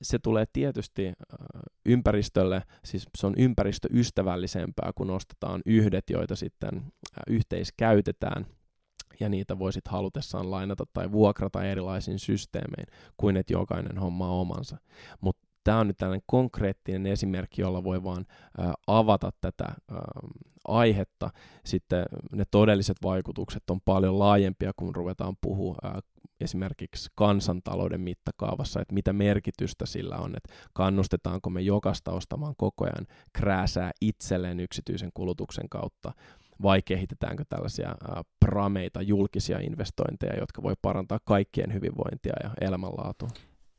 Se tulee tietysti ympäristölle, siis se on ympäristöystävällisempää, kun ostetaan yhdet, joita sitten yhteiskäytetään ja niitä voisit halutessaan lainata tai vuokrata erilaisin systeemein, kuin että jokainen hommaa omansa. Mutta tämä on nyt tällainen konkreettinen esimerkki, jolla voi vaan avata tätä aihetta. Sitten ne todelliset vaikutukset on paljon laajempia, kun ruvetaan puhua esimerkiksi kansantalouden mittakaavassa, että mitä merkitystä sillä on, että kannustetaanko me jokasta ostamaan koko ajan krääsää itselleen yksityisen kulutuksen kautta, vai kehitetäänkö tällaisia prameita, julkisia investointeja, jotka voi parantaa kaikkien hyvinvointia ja elämänlaatua?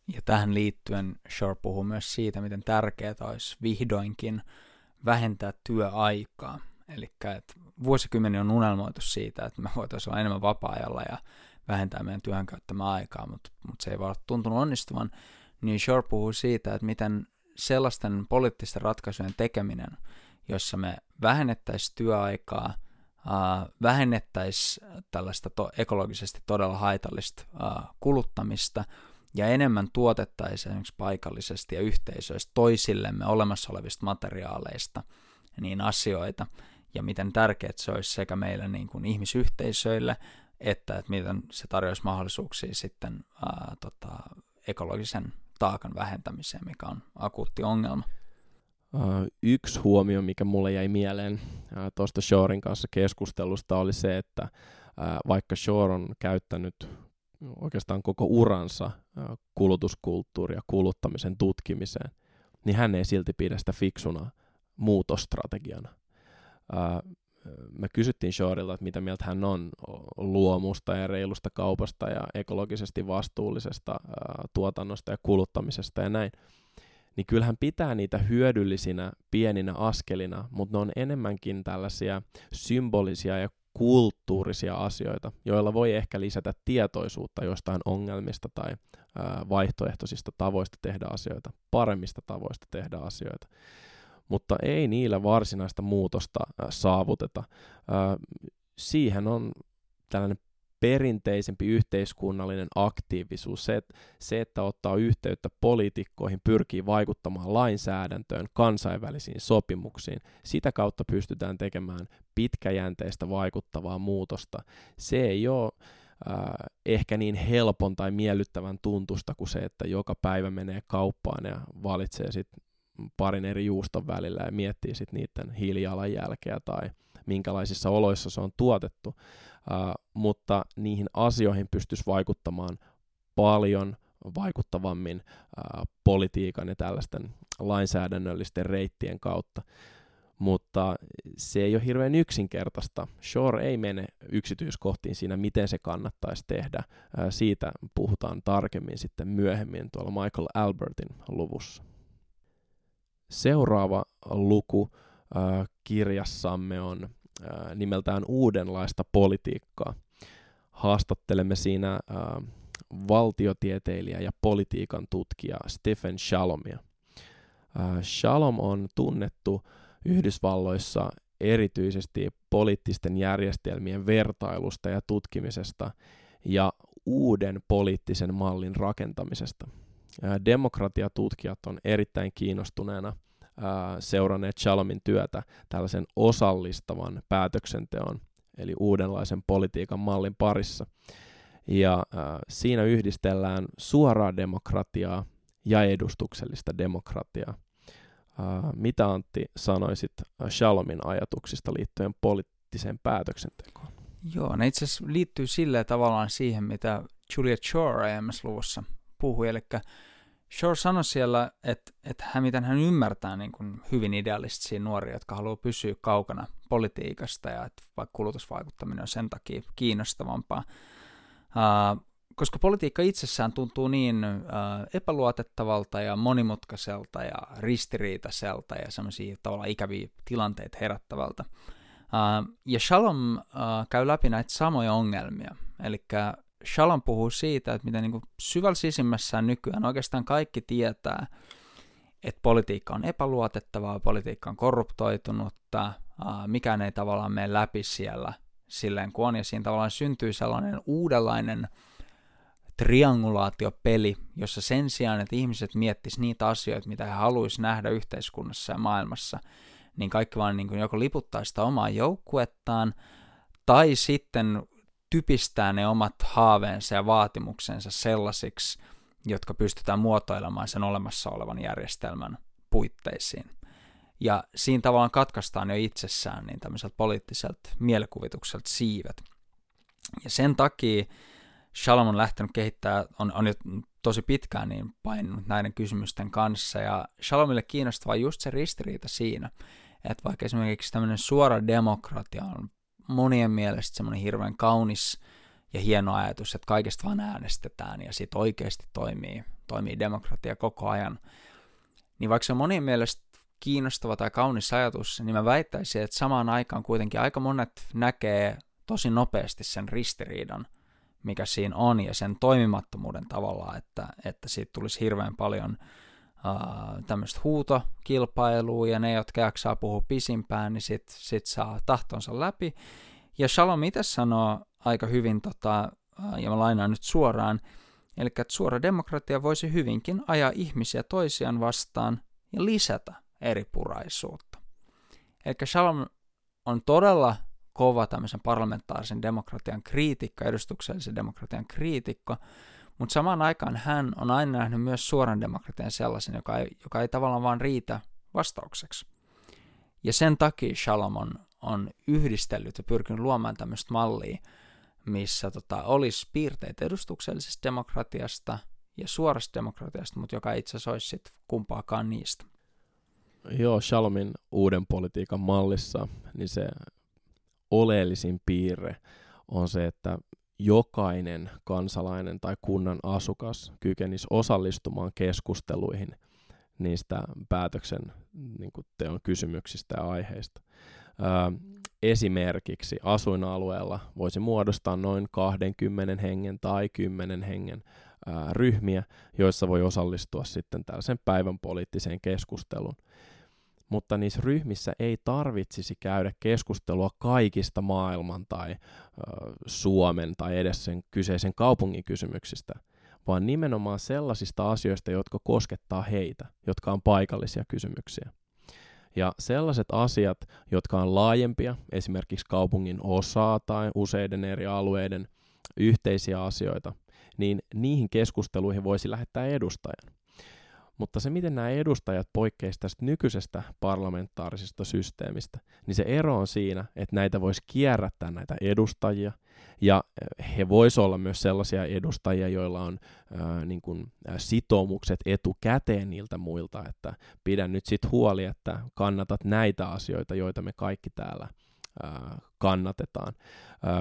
Ja tähän liittyen Shore puhuu myös siitä, miten tärkeää olisi vihdoinkin vähentää työaikaa. Eli vuosikymmeni on unelmoitu siitä, että me voitaisiin olla enemmän vapaa-ajalla ja vähentää meidän työhön käyttämää aikaa, mutta, mutta se ei vaan tuntunut onnistuvan. Niin Shore puhuu siitä, että miten sellaisten poliittisten ratkaisujen tekeminen, jossa me vähennettäisiin työaikaa, äh, vähennettäisiin tällaista to- ekologisesti todella haitallista kuluttamista ja enemmän tuotettaisiin esimerkiksi paikallisesti ja yhteisöistä toisillemme olemassa olevista materiaaleista niin asioita, ja miten tärkeää se olisi sekä meille niin kuin ihmisyhteisöille, että, että miten se tarjoaisi mahdollisuuksia sitten ää, tota, ekologisen taakan vähentämiseen, mikä on akuutti ongelma. Yksi huomio, mikä mulle jäi mieleen tuosta Shorin kanssa keskustelusta, oli se, että vaikka Shore on käyttänyt oikeastaan koko uransa kulutuskulttuuria kuluttamisen tutkimiseen, niin hän ei silti pidä sitä fiksuna muutostrategiana. Me kysyttiin Shorilta, että mitä mieltä hän on luomusta ja reilusta kaupasta ja ekologisesti vastuullisesta tuotannosta ja kuluttamisesta ja näin niin kyllähän pitää niitä hyödyllisinä pieninä askelina, mutta ne on enemmänkin tällaisia symbolisia ja kulttuurisia asioita, joilla voi ehkä lisätä tietoisuutta jostain ongelmista tai ää, vaihtoehtoisista tavoista tehdä asioita, paremmista tavoista tehdä asioita. Mutta ei niillä varsinaista muutosta ää, saavuteta. Ää, siihen on tällainen perinteisempi yhteiskunnallinen aktiivisuus, se, että, se, että ottaa yhteyttä poliitikkoihin, pyrkii vaikuttamaan lainsäädäntöön, kansainvälisiin sopimuksiin. Sitä kautta pystytään tekemään pitkäjänteistä vaikuttavaa muutosta. Se ei ole äh, ehkä niin helpon tai miellyttävän tuntusta kuin se, että joka päivä menee kauppaan ja valitsee sitten parin eri juuston välillä ja miettii sitten niiden hiilijalanjälkeä tai minkälaisissa oloissa se on tuotettu mutta niihin asioihin pystyisi vaikuttamaan paljon vaikuttavammin ää, politiikan ja tällaisten lainsäädännöllisten reittien kautta. Mutta se ei ole hirveän yksinkertaista. Shore ei mene yksityiskohtiin siinä, miten se kannattaisi tehdä. Ää, siitä puhutaan tarkemmin sitten myöhemmin tuolla Michael Albertin luvussa. Seuraava luku kirjassamme on nimeltään Uudenlaista politiikkaa. Haastattelemme siinä valtiotieteilijä ja politiikan tutkija Stephen Shalomia. Shalom on tunnettu Yhdysvalloissa erityisesti poliittisten järjestelmien vertailusta ja tutkimisesta ja uuden poliittisen mallin rakentamisesta. Demokratiatutkijat on erittäin kiinnostuneena seuranneet Shalomin työtä tällaisen osallistavan päätöksenteon, eli uudenlaisen politiikan mallin parissa. Ja siinä yhdistellään suoraa demokratiaa ja edustuksellista demokratiaa. Mitä Antti sanoisit Shalomin ajatuksista liittyen poliittiseen päätöksentekoon? Joo, ne itse asiassa liittyy silleen tavallaan siihen, mitä Julia Shore aiemmassa luvussa puhui, eli Shore sanoi siellä, että, että hän, miten hän ymmärtää niin kuin hyvin idealistisia nuoria, jotka haluaa pysyä kaukana politiikasta ja että vaikka kulutusvaikuttaminen on sen takia kiinnostavampaa. Uh, koska politiikka itsessään tuntuu niin uh, epäluotettavalta ja monimutkaiselta ja ristiriitaiselta ja semmoisia tavallaan ikäviä tilanteita herättävältä. Uh, ja Shalom uh, käy läpi näitä samoja ongelmia. Eli Shalom puhuu siitä, että miten niin syvällä sisimmässään nykyään oikeastaan kaikki tietää, että politiikka on epäluotettavaa, politiikka on korruptoitunutta, mikään ei tavallaan mene läpi siellä silleen kuin on, ja siinä tavallaan syntyy sellainen uudenlainen triangulaatiopeli, jossa sen sijaan, että ihmiset miettisivät niitä asioita, mitä he haluaisivat nähdä yhteiskunnassa ja maailmassa, niin kaikki vaan niin kuin joko liputtaa sitä omaa joukkuettaan, tai sitten typistää ne omat haaveensa ja vaatimuksensa sellaisiksi, jotka pystytään muotoilemaan sen olemassa olevan järjestelmän puitteisiin. Ja siinä tavallaan katkaistaan jo itsessään niin tämmöiseltä poliittiselta mielikuvitukselta siivet. Ja sen takia Shalom on lähtenyt kehittää, on, on jo tosi pitkään niin painunut näiden kysymysten kanssa, ja Shalomille kiinnostavaa just se ristiriita siinä, että vaikka esimerkiksi tämmöinen suora demokratia on monien mielestä semmoinen hirveän kaunis ja hieno ajatus, että kaikesta vaan äänestetään ja sitten oikeasti toimii toimii demokratia koko ajan. Niin vaikka se on monien mielestä kiinnostava tai kaunis ajatus, niin mä väittäisin, että samaan aikaan kuitenkin aika monet näkee tosi nopeasti sen ristiriidan, mikä siinä on, ja sen toimimattomuuden tavalla, että, että siitä tulisi hirveän paljon tämmöistä huutokilpailua, ja ne, jotka jaksaa puhua pisimpään, niin sit, sit saa tahtonsa läpi. Ja Shalom itse sanoo aika hyvin, tota, ja mä lainaan nyt suoraan, eli että suora demokratia voisi hyvinkin ajaa ihmisiä toisiaan vastaan ja lisätä eripuraisuutta. Eli Shalom on todella kova tämmöisen parlamentaarisen demokratian kriitikko, edustuksellisen demokratian kriitikko, mutta samaan aikaan hän on aina nähnyt myös suoran demokratian sellaisen, joka ei, joka ei tavallaan vaan riitä vastaukseksi. Ja sen takia Shalom on, yhdistellyt ja pyrkinyt luomaan tämmöistä mallia, missä tota, olisi piirteet edustuksellisesta demokratiasta ja suorasta demokratiasta, mutta joka itse asiassa olisi sit kumpaakaan niistä. Joo, Shalmin uuden politiikan mallissa, niin se oleellisin piirre on se, että jokainen kansalainen tai kunnan asukas kykenisi osallistumaan keskusteluihin niistä päätöksen niin kuin teon kysymyksistä ja aiheista. Ö, esimerkiksi asuinalueella voisi muodostaa noin 20 hengen tai 10 hengen ö, ryhmiä, joissa voi osallistua sitten tällaisen päivän poliittiseen keskusteluun mutta niissä ryhmissä ei tarvitsisi käydä keskustelua kaikista maailman tai ö, Suomen tai edes sen kyseisen kaupungin kysymyksistä, vaan nimenomaan sellaisista asioista, jotka koskettaa heitä, jotka on paikallisia kysymyksiä. Ja sellaiset asiat, jotka on laajempia, esimerkiksi kaupungin osaa tai useiden eri alueiden yhteisiä asioita, niin niihin keskusteluihin voisi lähettää edustajan. Mutta se, miten nämä edustajat poikkeisivat tästä nykyisestä parlamentaarisesta systeemistä, niin se ero on siinä, että näitä voisi kierrättää näitä edustajia, ja eh, he voisivat olla myös sellaisia edustajia, joilla on ää, niin kuin, ää, sitoumukset etukäteen niiltä muilta, että pidän nyt sit huoli, että kannatat näitä asioita, joita me kaikki täällä ää, kannatetaan.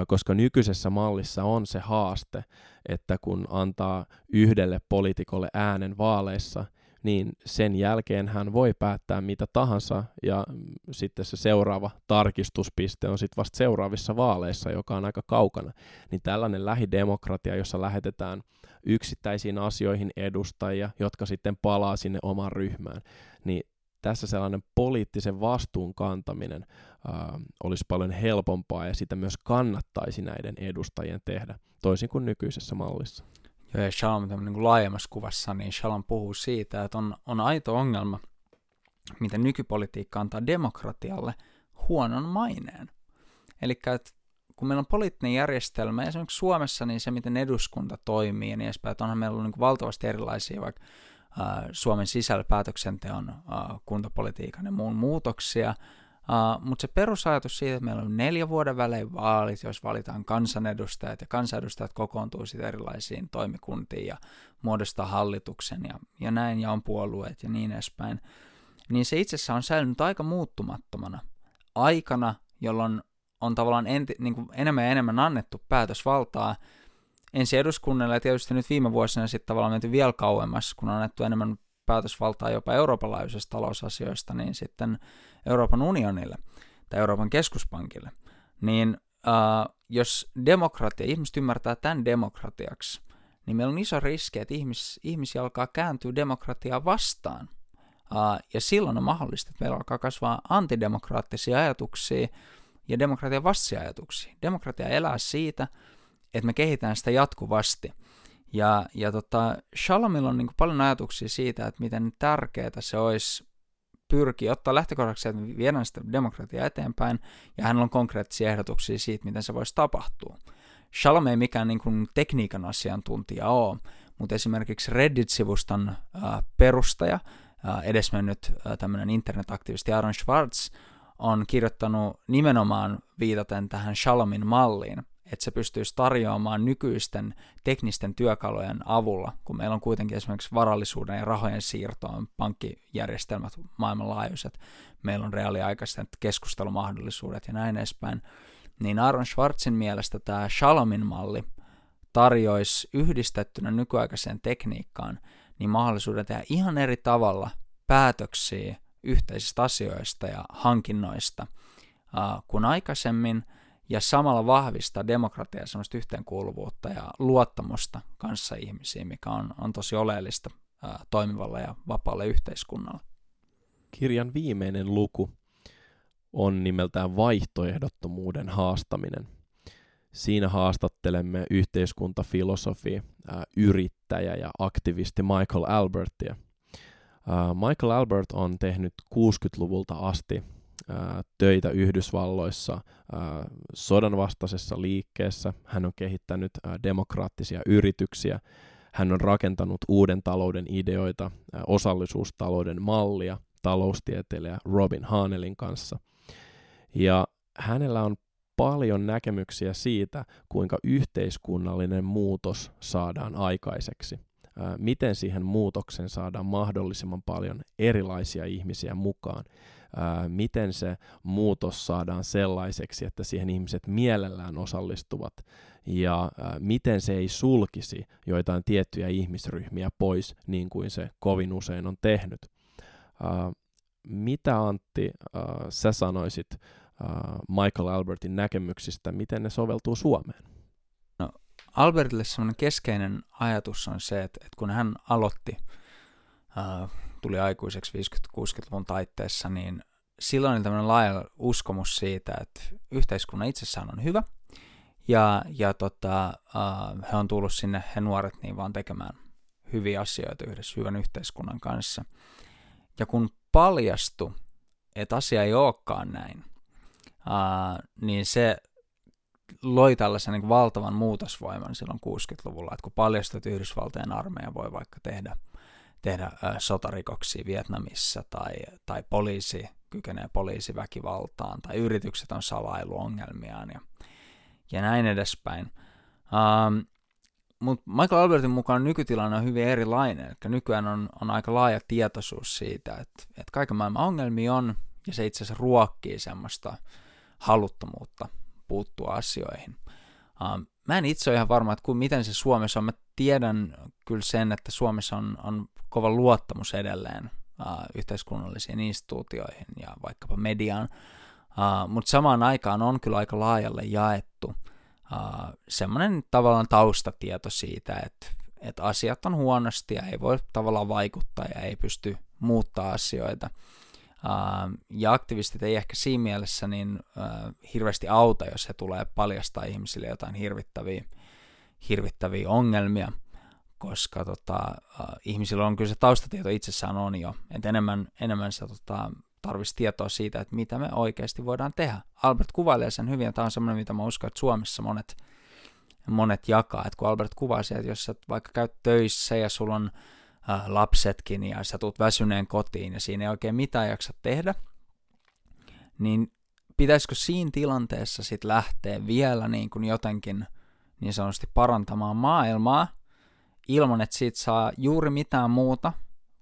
Koska nykyisessä mallissa on se haaste, että kun antaa yhdelle poliitikolle äänen vaaleissa, niin sen jälkeen hän voi päättää mitä tahansa ja sitten se seuraava tarkistuspiste on sitten vasta seuraavissa vaaleissa, joka on aika kaukana. Niin tällainen lähidemokratia, jossa lähetetään yksittäisiin asioihin edustajia, jotka sitten palaa sinne omaan ryhmään, niin tässä sellainen poliittisen vastuun kantaminen ää, olisi paljon helpompaa ja sitä myös kannattaisi näiden edustajien tehdä, toisin kuin nykyisessä mallissa Shalom niin laajemmassa kuvassa, niin Shalom puhuu siitä, että on, on aito ongelma, miten nykypolitiikka antaa demokratialle huonon maineen. Eli kun meillä on poliittinen järjestelmä, esimerkiksi Suomessa, niin se, miten eduskunta toimii ja niin edespäin, että onhan meillä niin valtavasti erilaisia vaikka Suomen sisällä päätöksenteon kuntapolitiikan ja muun muutoksia, Uh, Mutta se perusajatus siitä, että meillä on neljä vuoden välein vaalit, jos valitaan kansanedustajat, ja kansanedustajat kokoontuu sitten erilaisiin toimikuntiin ja muodostaa hallituksen ja, ja näin, ja on puolueet ja niin edespäin, niin se itsessä on säilynyt aika muuttumattomana aikana, jolloin on tavallaan enti, niin kuin enemmän ja enemmän annettu päätösvaltaa. Ensi eduskunnalle, ja tietysti nyt viime vuosina sitten tavallaan menty vielä kauemmas, kun on annettu enemmän päätösvaltaa jopa Euroopan laajuisista talousasioista, niin sitten Euroopan unionille tai Euroopan keskuspankille, niin uh, jos demokratia, ihmiset ymmärtää tämän demokratiaksi, niin meillä on iso riski, että ihmis, ihmisiä alkaa kääntyä demokratiaa vastaan. Uh, ja silloin on mahdollista, että meillä alkaa kasvaa antidemokraattisia ajatuksia ja demokratian vastaisia ajatuksia. Demokratia elää siitä, että me kehitään sitä jatkuvasti. Ja, ja tota, Shalomilla on niin paljon ajatuksia siitä, että miten tärkeää se olisi pyrkii ottaa lähtökohdaksi, että viedään sitä demokratiaa eteenpäin, ja hänellä on konkreettisia ehdotuksia siitä, miten se voisi tapahtua. Shalom ei mikään niin kuin tekniikan asiantuntija ole, mutta esimerkiksi Reddit-sivuston äh, perustaja, äh, edesmennyt äh, tämmöinen internetaktivisti Aaron Schwartz, on kirjoittanut nimenomaan viitaten tähän Shalomin malliin, että se pystyisi tarjoamaan nykyisten teknisten työkalujen avulla, kun meillä on kuitenkin esimerkiksi varallisuuden ja rahojen siirtoon pankkijärjestelmät maailmanlaajuiset, meillä on reaaliaikaiset keskustelumahdollisuudet ja näin edespäin, niin Aaron Schwartzin mielestä tämä Shalomin malli tarjoisi yhdistettynä nykyaikaiseen tekniikkaan niin mahdollisuuden tehdä ihan eri tavalla päätöksiä yhteisistä asioista ja hankinnoista kuin aikaisemmin, ja samalla vahvistaa demokratiaa, semmoista yhteenkuuluvuutta ja luottamusta kanssa ihmisiin, mikä on, on tosi oleellista uh, toimivalle ja vapaalle yhteiskunnalle. Kirjan viimeinen luku on nimeltään Vaihtoehdottomuuden haastaminen. Siinä haastattelemme yhteiskuntafilosofi, yrittäjä ja aktivisti Michael Albertia. Michael Albert on tehnyt 60-luvulta asti töitä Yhdysvalloissa sodanvastaisessa liikkeessä. Hän on kehittänyt demokraattisia yrityksiä. Hän on rakentanut uuden talouden ideoita, osallisuustalouden mallia taloustieteilijä Robin Hanelin kanssa. Ja hänellä on paljon näkemyksiä siitä, kuinka yhteiskunnallinen muutos saadaan aikaiseksi. Miten siihen muutoksen saadaan mahdollisimman paljon erilaisia ihmisiä mukaan. Miten se muutos saadaan sellaiseksi, että siihen ihmiset mielellään osallistuvat. Ja miten se ei sulkisi joitain tiettyjä ihmisryhmiä pois, niin kuin se kovin usein on tehnyt. Mitä Antti sä sanoisit Michael Albertin näkemyksistä, miten ne soveltuu Suomeen? No, Albertille semmoinen keskeinen ajatus on se, että, että kun hän aloitti, tuli aikuiseksi 50-60-luvun taitteessa, niin silloin oli tämmöinen laaja uskomus siitä, että yhteiskunnan itsessään on hyvä, ja, ja tota, uh, he on tullut sinne, he nuoret, niin vaan tekemään hyviä asioita yhdessä hyvän yhteiskunnan kanssa. Ja kun paljastui, että asia ei olekaan näin, ää, niin se loi tällaisen niin valtavan muutosvoiman silloin 60-luvulla, että kun paljastui, että Yhdysvaltojen armeija voi vaikka tehdä, tehdä sotarikoksia Vietnamissa tai, tai poliisi kykenee poliisiväkivaltaan tai yritykset on salailuongelmiaan ja, ja näin edespäin. Ähm, mutta Michael Albertin mukaan nykytilanne on hyvin erilainen. Eli nykyään on, on aika laaja tietoisuus siitä, että, että kaiken maailman ongelmia on, ja se itse asiassa ruokkii semmoista haluttomuutta puuttua asioihin. Uh, mä en itse ole ihan varma, että miten se Suomessa on. Mä tiedän kyllä sen, että Suomessa on, on kova luottamus edelleen uh, yhteiskunnallisiin instituutioihin ja vaikkapa mediaan, uh, mutta samaan aikaan on kyllä aika laajalle jaettu uh, semmoinen tavallaan taustatieto siitä, että, että asiat on huonosti ja ei voi tavallaan vaikuttaa ja ei pysty muuttaa asioita. Uh, ja aktivistit ei ehkä siinä mielessä niin uh, hirveästi auta, jos he tulee paljastaa ihmisille jotain hirvittäviä, hirvittäviä ongelmia, koska tota, uh, ihmisillä on kyllä se taustatieto itsessään on jo, että enemmän, enemmän se tota, tarvitsisi tietoa siitä, että mitä me oikeasti voidaan tehdä. Albert kuvailee sen hyvin, ja tämä on semmoinen, mitä mä uskon, että Suomessa monet, monet jakaa, että kun Albert kuvaa sieltä, jos sä vaikka käyt töissä ja sulla on äh, lapsetkin ja sä tulet väsyneen kotiin ja siinä ei oikein mitään jaksa tehdä, niin pitäisikö siinä tilanteessa sitten lähteä vielä niin kuin jotenkin niin sanotusti parantamaan maailmaa ilman, että siitä saa juuri mitään muuta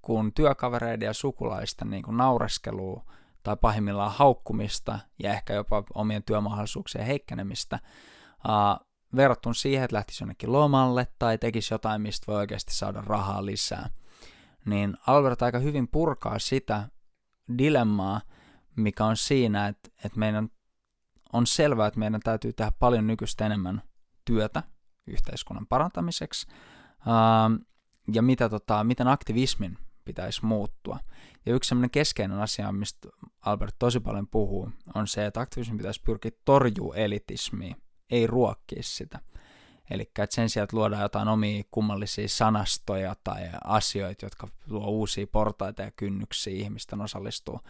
kuin työkavereiden ja sukulaisten niin kuin naureskelua tai pahimmillaan haukkumista ja ehkä jopa omien työmahdollisuuksien heikkenemistä, uh, verrattuna siihen, että lähtisi jonnekin lomalle tai tekisi jotain, mistä voi oikeasti saada rahaa lisää. Niin Albert aika hyvin purkaa sitä dilemmaa, mikä on siinä, että, että meidän on selvää, että meidän täytyy tehdä paljon nykyistä enemmän työtä yhteiskunnan parantamiseksi, ja mitä, tota, miten aktivismin pitäisi muuttua. Ja yksi sellainen keskeinen asia, mistä Albert tosi paljon puhuu, on se, että aktivismi pitäisi pyrkiä torjua elitismiä, ei ruokkia sitä. Eli sen sijaan, että luodaan jotain omia kummallisia sanastoja tai asioita, jotka luo uusia portaita ja kynnyksiä ihmisten osallistuu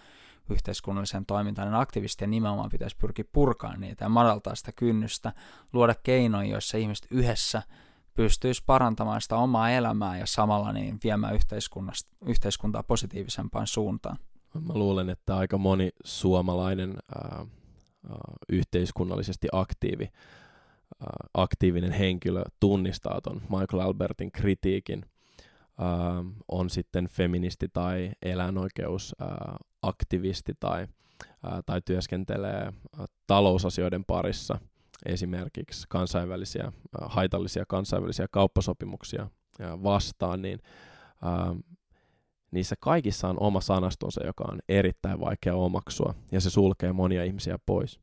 yhteiskunnalliseen toimintaan, niin aktivistien nimenomaan pitäisi pyrkiä purkaa niitä ja madaltaa sitä kynnystä, luoda keinoja, joissa ihmiset yhdessä pystyisi parantamaan sitä omaa elämää ja samalla niin viemään yhteiskuntaa positiivisempaan suuntaan. Mä luulen, että aika moni suomalainen yhteiskunnallisesti aktiivi, aktiivinen henkilö tunnistaa ton Michael Albertin kritiikin. On sitten feministi tai eläinoikeusaktivisti tai, tai työskentelee talousasioiden parissa – esimerkiksi kansainvälisiä, haitallisia kansainvälisiä kauppasopimuksia vastaan, niin niissä kaikissa on oma sanastonsa, joka on erittäin vaikea omaksua, ja se sulkee monia ihmisiä pois.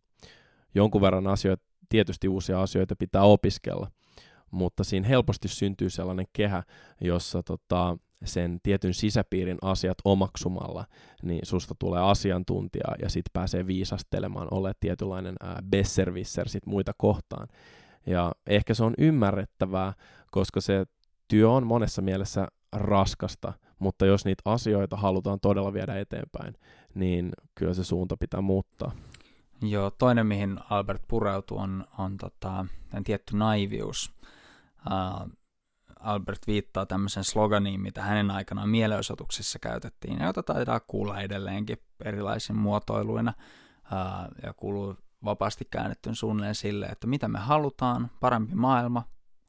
Jonkun verran asioita, tietysti uusia asioita pitää opiskella, mutta siinä helposti syntyy sellainen kehä, jossa tota, sen tietyn sisäpiirin asiat omaksumalla, niin susta tulee asiantuntija ja sit pääsee viisastelemaan, ole tietynlainen ää, besserwisser sit muita kohtaan. Ja ehkä se on ymmärrettävää, koska se työ on monessa mielessä raskasta, mutta jos niitä asioita halutaan todella viedä eteenpäin, niin kyllä se suunta pitää muuttaa. Joo, toinen mihin Albert pureutuu on, on tota, tietty naivius. Uh, Albert viittaa tämmöisen sloganiin, mitä hänen aikanaan mielenosoituksissa käytettiin, ja jota taitaa kuulla edelleenkin erilaisin muotoiluina, uh, ja kuuluu vapaasti käännettyn suunnilleen sille, että mitä me halutaan, parempi maailma,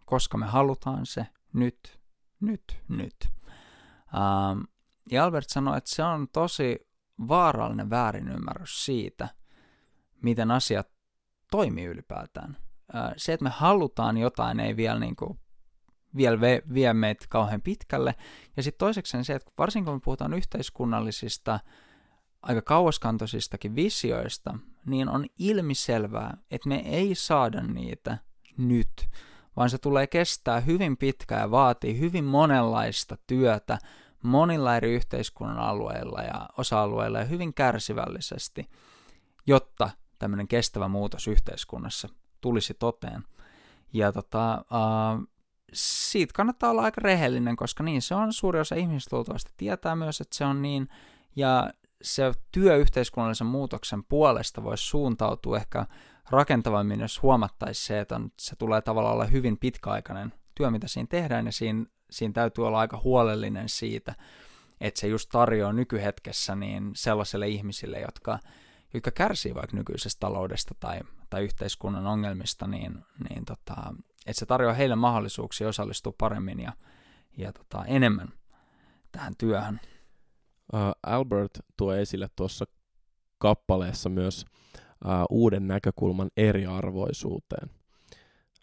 koska me halutaan se, nyt, nyt, nyt. Uh, ja Albert sanoi, että se on tosi vaarallinen väärinymmärrys siitä, miten asiat toimii ylipäätään. Uh, se, että me halutaan jotain, ei vielä niin kuin vielä vie, vie meitä kauhean pitkälle. Ja sitten toiseksi se, että varsinkin kun me puhutaan yhteiskunnallisista, aika kauaskantoisistakin visioista, niin on ilmiselvää, että me ei saada niitä nyt, vaan se tulee kestää hyvin pitkään ja vaatii hyvin monenlaista työtä monilla eri yhteiskunnan alueilla ja osa-alueilla ja hyvin kärsivällisesti, jotta tämmöinen kestävä muutos yhteiskunnassa tulisi toteen. Ja tota, uh, siitä kannattaa olla aika rehellinen, koska niin se on, suuri osa ihmisistä luultavasti tietää myös, että se on niin, ja se työ yhteiskunnallisen muutoksen puolesta voisi suuntautua ehkä rakentavammin, jos huomattaisi se, että se tulee tavallaan olla hyvin pitkäaikainen työ, mitä siinä tehdään, ja siinä, siinä täytyy olla aika huolellinen siitä, että se just tarjoaa nykyhetkessä niin sellaisille ihmisille, jotka, jotka kärsii vaikka nykyisestä taloudesta tai, tai yhteiskunnan ongelmista, niin, niin tota, että se tarjoaa heille mahdollisuuksia osallistua paremmin ja, ja tota, enemmän tähän työhön. Albert tuo esille tuossa kappaleessa myös uh, uuden näkökulman eriarvoisuuteen.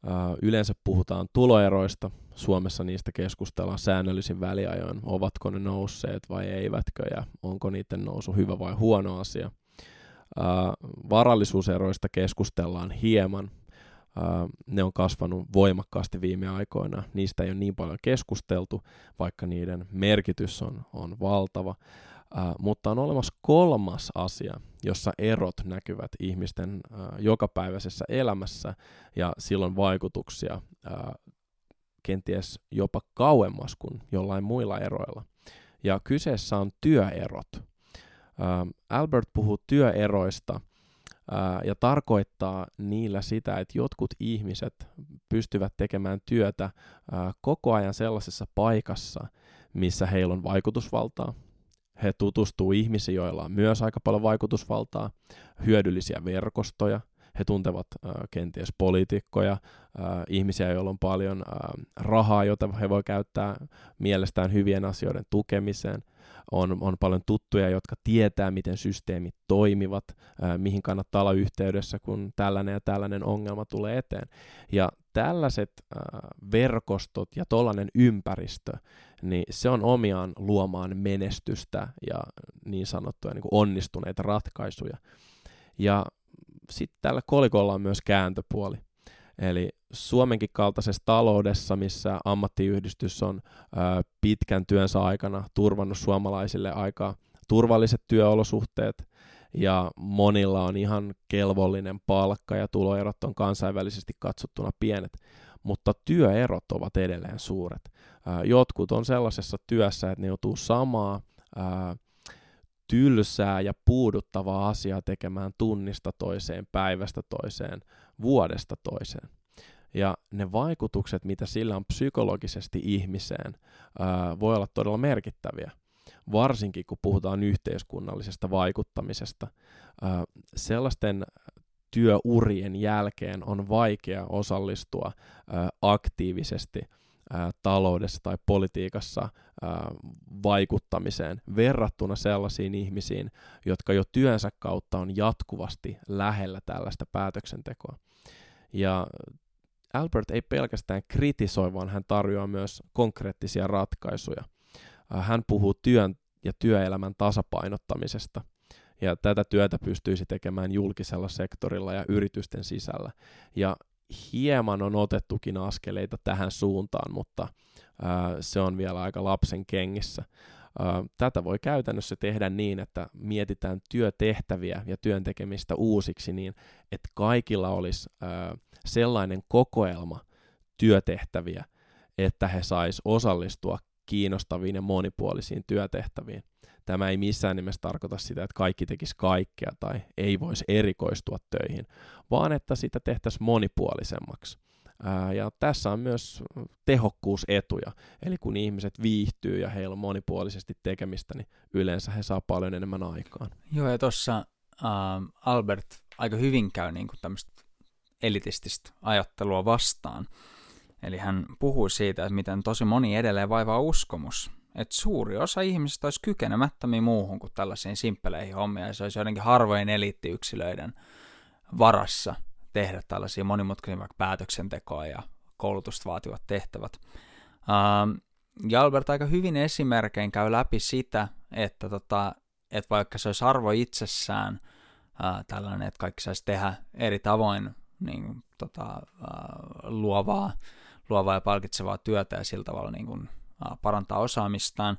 Uh, yleensä puhutaan tuloeroista, Suomessa niistä keskustellaan säännöllisin väliajoin, ovatko ne nousseet vai eivätkö ja onko niiden nousu hyvä vai huono asia. Uh, varallisuuseroista keskustellaan hieman, ne on kasvanut voimakkaasti viime aikoina. Niistä ei ole niin paljon keskusteltu, vaikka niiden merkitys on, on valtava. Uh, mutta on olemassa kolmas asia, jossa erot näkyvät ihmisten uh, jokapäiväisessä elämässä ja silloin vaikutuksia uh, kenties jopa kauemmas kuin jollain muilla eroilla. Ja kyseessä on työerot. Albert puhuu työeroista ja tarkoittaa niillä sitä, että jotkut ihmiset pystyvät tekemään työtä koko ajan sellaisessa paikassa, missä heillä on vaikutusvaltaa. He tutustuu ihmisiin, joilla on myös aika paljon vaikutusvaltaa, hyödyllisiä verkostoja, he tuntevat äh, kenties poliitikkoja, äh, ihmisiä, joilla on paljon äh, rahaa, jota he voi käyttää mielestään hyvien asioiden tukemiseen – on, on paljon tuttuja, jotka tietää, miten systeemit toimivat, ää, mihin kannattaa olla yhteydessä, kun tällainen ja tällainen ongelma tulee eteen. Ja tällaiset ää, verkostot ja tollainen ympäristö, niin se on omiaan luomaan menestystä ja niin sanottuja niin onnistuneita ratkaisuja. Ja sitten tällä kolikolla on myös kääntöpuoli. Eli Suomenkin kaltaisessa taloudessa, missä ammattiyhdistys on ö, pitkän työnsä aikana turvannut suomalaisille aika turvalliset työolosuhteet ja monilla on ihan kelvollinen palkka ja tuloerot on kansainvälisesti katsottuna pienet, mutta työerot ovat edelleen suuret. Jotkut on sellaisessa työssä, että ne joutuu samaa tylsää ja puuduttavaa asiaa tekemään tunnista toiseen, päivästä toiseen, vuodesta toiseen. Ja ne vaikutukset, mitä sillä on psykologisesti ihmiseen, voi olla todella merkittäviä. Varsinkin kun puhutaan yhteiskunnallisesta vaikuttamisesta. Sellaisten työurien jälkeen on vaikea osallistua aktiivisesti taloudessa tai politiikassa vaikuttamiseen verrattuna sellaisiin ihmisiin, jotka jo työnsä kautta on jatkuvasti lähellä tällaista päätöksentekoa. Ja Albert ei pelkästään kritisoi, vaan hän tarjoaa myös konkreettisia ratkaisuja. Hän puhuu työn ja työelämän tasapainottamisesta. Ja tätä työtä pystyisi tekemään julkisella sektorilla ja yritysten sisällä. Ja hieman on otettukin askeleita tähän suuntaan, mutta ää, se on vielä aika lapsen kengissä. Ää, tätä voi käytännössä tehdä niin, että mietitään työtehtäviä ja työntekemistä uusiksi niin, että kaikilla olisi ää, sellainen kokoelma työtehtäviä, että he sais osallistua kiinnostaviin ja monipuolisiin työtehtäviin. Tämä ei missään nimessä tarkoita sitä, että kaikki tekisi kaikkea tai ei voisi erikoistua töihin, vaan että sitä tehtäisiin monipuolisemmaksi. Ja tässä on myös tehokkuusetuja, eli kun ihmiset viihtyy ja heillä on monipuolisesti tekemistä, niin yleensä he saa paljon enemmän aikaan. Joo, ja tuossa äh, Albert aika hyvin käy niin kuin tämmöistä elitististä ajattelua vastaan. Eli hän puhui siitä, että miten tosi moni edelleen vaivaa uskomus, että suuri osa ihmisistä olisi kykenemättömiä muuhun kuin tällaisiin simppeleihin hommia, ja se olisi jotenkin harvoin eliittiyksilöiden varassa tehdä tällaisia monimutkaisia vaikka päätöksentekoa ja koulutusta vaativat tehtävät. Ähm, ja Albert aika hyvin esimerkkein käy läpi sitä, että, tota, että vaikka se olisi arvo itsessään ää, tällainen, että kaikki saisi tehdä eri tavoin niin, tota, ää, luovaa, luovaa ja palkitsevaa työtä ja sillä tavalla niin kuin, parantaa osaamistaan,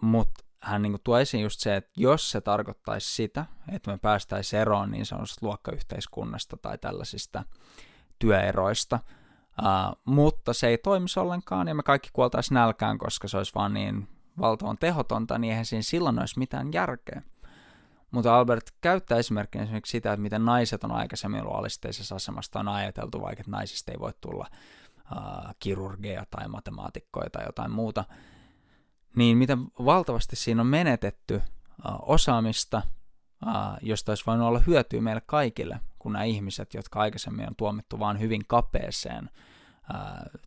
mutta hän niin kuin tuo esiin just se, että jos se tarkoittaisi sitä, että me päästäisiin eroon niin sanotusta luokkayhteiskunnasta tai tällaisista työeroista, uh, mutta se ei toimisi ollenkaan ja me kaikki kuoltaisiin nälkään, koska se olisi vaan niin valtavan tehotonta, niin eihän siinä silloin olisi mitään järkeä. Mutta Albert käyttää esimerkkinä esimerkiksi sitä, että miten naiset on aikaisemmin ollut alisteisessa asemasta, on ajateltu vaikka, että naisista ei voi tulla kirurgeja tai matemaatikkoja tai jotain muuta, niin miten valtavasti siinä on menetetty osaamista, josta olisi voinut olla hyötyä meille kaikille, kun nämä ihmiset, jotka aikaisemmin on tuomittu vain hyvin kapeeseen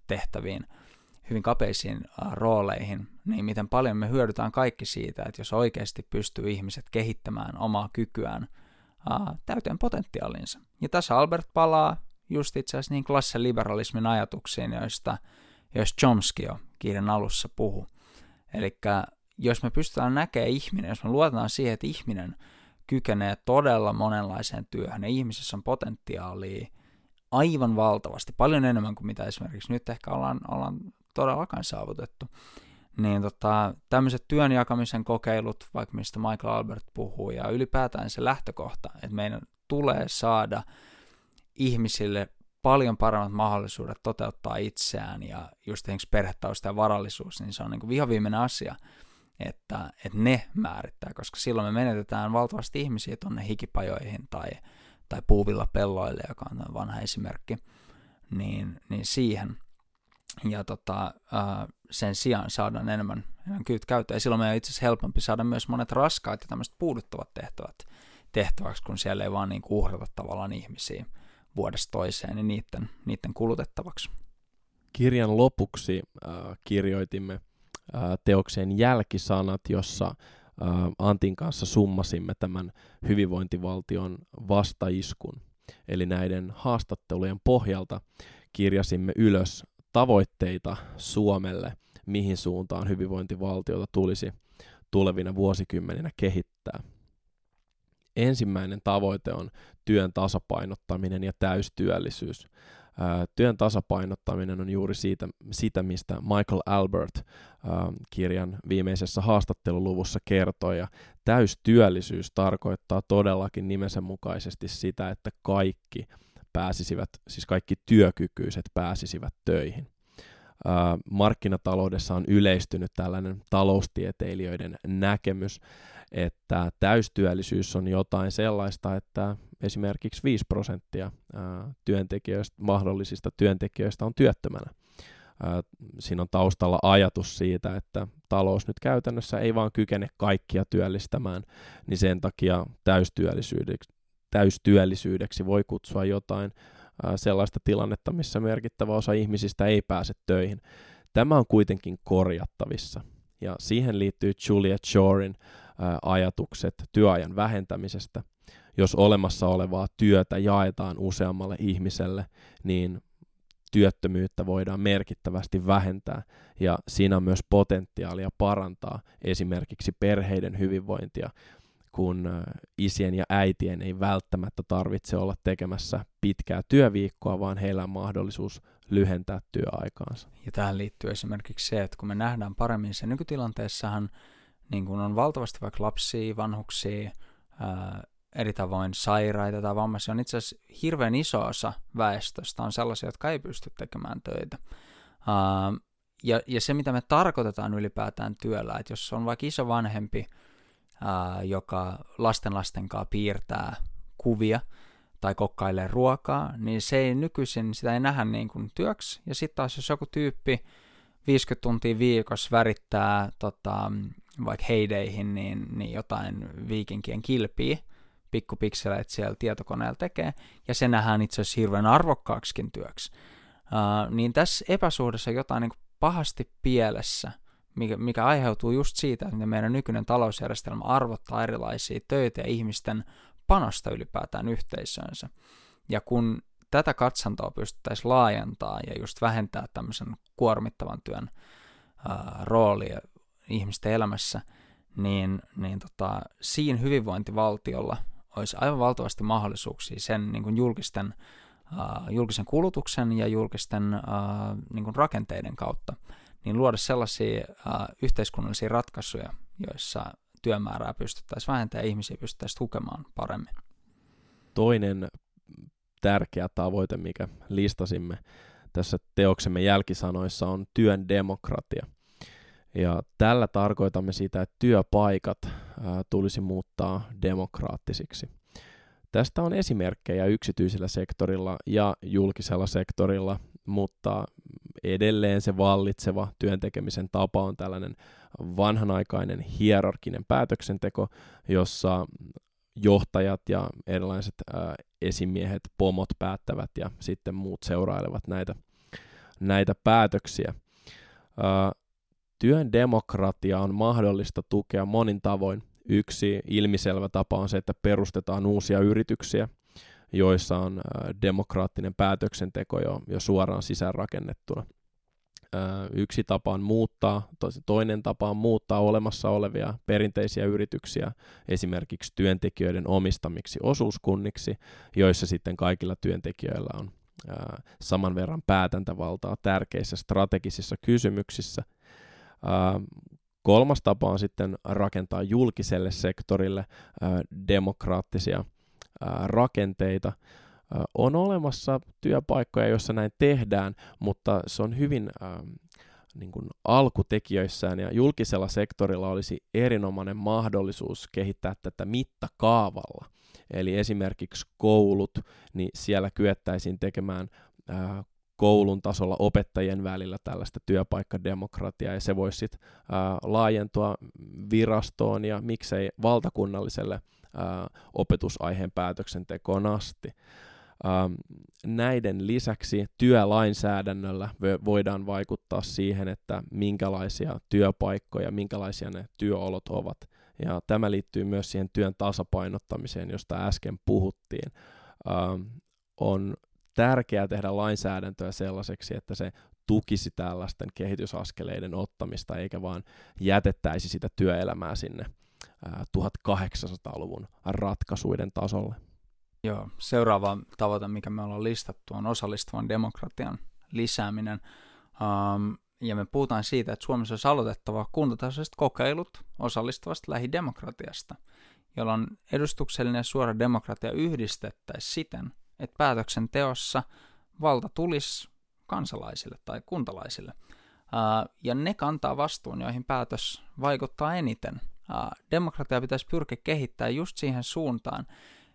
tehtäviin, hyvin kapeisiin rooleihin, niin miten paljon me hyödytään kaikki siitä, että jos oikeasti pystyy ihmiset kehittämään omaa kykyään täyteen potentiaalinsa. Ja tässä Albert palaa just itse asiassa niin klassiliberalismin ajatuksiin, joista, joista Chomsky jo kirjan alussa puhu. Eli jos me pystytään näkemään ihminen, jos me luotetaan siihen, että ihminen kykenee todella monenlaiseen työhön ja ihmisessä on potentiaalia aivan valtavasti, paljon enemmän kuin mitä esimerkiksi nyt ehkä ollaan, ollaan todellakaan saavutettu, niin tota, tämmöiset työn jakamisen kokeilut, vaikka mistä Michael Albert puhuu, ja ylipäätään se lähtökohta, että meidän tulee saada – ihmisille paljon paremmat mahdollisuudet toteuttaa itseään ja just esimerkiksi perhetausta ja varallisuus, niin se on niin kuin vihoviimeinen asia, että, että ne määrittää, koska silloin me menetetään valtavasti ihmisiä tuonne hikipajoihin tai, tai puuvilla pelloille, joka on vanha esimerkki, niin, niin siihen. Ja tota, sen sijaan saadaan enemmän, enemmän kyyt käyttöön. Ja silloin meidän on itse asiassa helpompi saada myös monet raskaat ja tämmöiset puuduttavat tehtävät tehtäväksi, kun siellä ei vaan niin uhrata tavallaan ihmisiä vuodesta toiseen niin niiden, niiden kulutettavaksi. Kirjan lopuksi äh, kirjoitimme äh, teokseen jälkisanat, jossa äh, Antin kanssa summasimme tämän hyvinvointivaltion vastaiskun. Eli näiden haastattelujen pohjalta kirjasimme ylös tavoitteita Suomelle, mihin suuntaan hyvinvointivaltiota tulisi tulevina vuosikymmeninä kehittää. Ensimmäinen tavoite on työn tasapainottaminen ja täystyöllisyys. Työn tasapainottaminen on juuri siitä, sitä, mistä Michael Albert kirjan viimeisessä haastatteluluvussa kertoi. Ja täystyöllisyys tarkoittaa todellakin nimensä mukaisesti sitä, että kaikki pääsisivät, siis kaikki työkykyiset pääsisivät töihin. Markkinataloudessa on yleistynyt tällainen taloustieteilijöiden näkemys, että täystyöllisyys on jotain sellaista, että esimerkiksi 5 prosenttia työntekijöistä, mahdollisista työntekijöistä on työttömänä. Siinä on taustalla ajatus siitä, että talous nyt käytännössä ei vaan kykene kaikkia työllistämään, niin sen takia täystyöllisyydeksi, täystyöllisyydeksi voi kutsua jotain sellaista tilannetta, missä merkittävä osa ihmisistä ei pääse töihin. Tämä on kuitenkin korjattavissa. Ja siihen liittyy Julia Chorin ajatukset työajan vähentämisestä. Jos olemassa olevaa työtä jaetaan useammalle ihmiselle, niin työttömyyttä voidaan merkittävästi vähentää ja siinä on myös potentiaalia parantaa esimerkiksi perheiden hyvinvointia, kun isien ja äitien ei välttämättä tarvitse olla tekemässä pitkää työviikkoa, vaan heillä on mahdollisuus lyhentää työaikaansa. Ja tähän liittyy esimerkiksi se, että kun me nähdään paremmin se nykytilanteessahan, niin kun on valtavasti vaikka lapsia, vanhuksia, ää, eri tavoin sairaita tai vammaisia, on itse asiassa hirveän iso osa väestöstä on sellaisia, jotka ei pysty tekemään töitä. Ää, ja, ja se, mitä me tarkoitetaan ylipäätään työllä, että jos on vaikka iso vanhempi, ää, joka lasten lasten kanssa piirtää kuvia tai kokkailee ruokaa, niin se ei nykyisin, sitä ei nähdä niin kuin työksi. Ja sitten taas jos joku tyyppi 50 tuntia viikossa värittää tota, vaikka heideihin niin, niin jotain viikinkien kilpiä, pikkupikseleitä siellä tietokoneella tekee, ja se nähdään itse asiassa hirveän arvokkaaksikin työksi. Uh, niin tässä epäsuhdassa jotain niin pahasti pielessä, mikä, mikä aiheutuu just siitä, että meidän nykyinen talousjärjestelmä arvottaa erilaisia töitä ja ihmisten panosta ylipäätään yhteisöönsä. Ja kun tätä katsantoa pystyttäisiin laajentaa ja just vähentää tämmöisen kuormittavan työn ää, roolia ihmisten elämässä, niin, niin tota, siinä hyvinvointivaltiolla olisi aivan valtavasti mahdollisuuksia sen niin kuin julkisten, uh, julkisen kulutuksen ja julkisten uh, niin kuin rakenteiden kautta niin luoda sellaisia uh, yhteiskunnallisia ratkaisuja, joissa työmäärää pystyttäisiin vähentämään ja ihmisiä pystyttäisiin tukemaan paremmin. Toinen tärkeä tavoite, mikä listasimme tässä teoksemme jälkisanoissa, on työn demokratia. Ja tällä tarkoitamme sitä, että työpaikat ää, tulisi muuttaa demokraattisiksi. Tästä on esimerkkejä yksityisellä sektorilla ja julkisella sektorilla, mutta edelleen se vallitseva työntekemisen tapa on tällainen vanhanaikainen hierarkinen päätöksenteko, jossa johtajat ja erilaiset ää, esimiehet, pomot päättävät ja sitten muut seurailevat näitä, näitä päätöksiä. Ää, työn demokratia on mahdollista tukea monin tavoin. Yksi ilmiselvä tapa on se, että perustetaan uusia yrityksiä, joissa on demokraattinen päätöksenteko jo, jo suoraan sisäänrakennettuna. Yksi tapa on muuttaa, toinen tapa on muuttaa olemassa olevia perinteisiä yrityksiä esimerkiksi työntekijöiden omistamiksi osuuskunniksi, joissa sitten kaikilla työntekijöillä on saman verran päätäntävaltaa tärkeissä strategisissa kysymyksissä – kolmas tapa on sitten rakentaa julkiselle sektorille demokraattisia rakenteita. On olemassa työpaikkoja, joissa näin tehdään, mutta se on hyvin niin kuin alkutekijöissään ja julkisella sektorilla olisi erinomainen mahdollisuus kehittää tätä mittakaavalla. Eli esimerkiksi koulut, niin siellä kyettäisiin tekemään koulun tasolla opettajien välillä tällaista työpaikkademokratiaa, ja se voisi sitten laajentua virastoon ja miksei valtakunnalliselle ää, opetusaiheen päätöksentekoon asti. Ähm, näiden lisäksi työlainsäädännöllä voidaan vaikuttaa siihen, että minkälaisia työpaikkoja, minkälaisia ne työolot ovat. Ja tämä liittyy myös siihen työn tasapainottamiseen, josta äsken puhuttiin. Ähm, on tärkeää tehdä lainsäädäntöä sellaiseksi, että se tukisi tällaisten kehitysaskeleiden ottamista, eikä vaan jätettäisi sitä työelämää sinne 1800-luvun ratkaisuiden tasolle. Joo, seuraava tavoite, mikä me ollaan listattu, on osallistuvan demokratian lisääminen. Um, ja me puhutaan siitä, että Suomessa olisi aloitettava kuntatasoiset kokeilut osallistavasta lähidemokratiasta, jolloin edustuksellinen suora demokratia yhdistettäisiin siten, että päätöksenteossa valta tulisi kansalaisille tai kuntalaisille. Ja ne kantaa vastuun, joihin päätös vaikuttaa eniten. Demokratia pitäisi pyrkiä kehittämään just siihen suuntaan,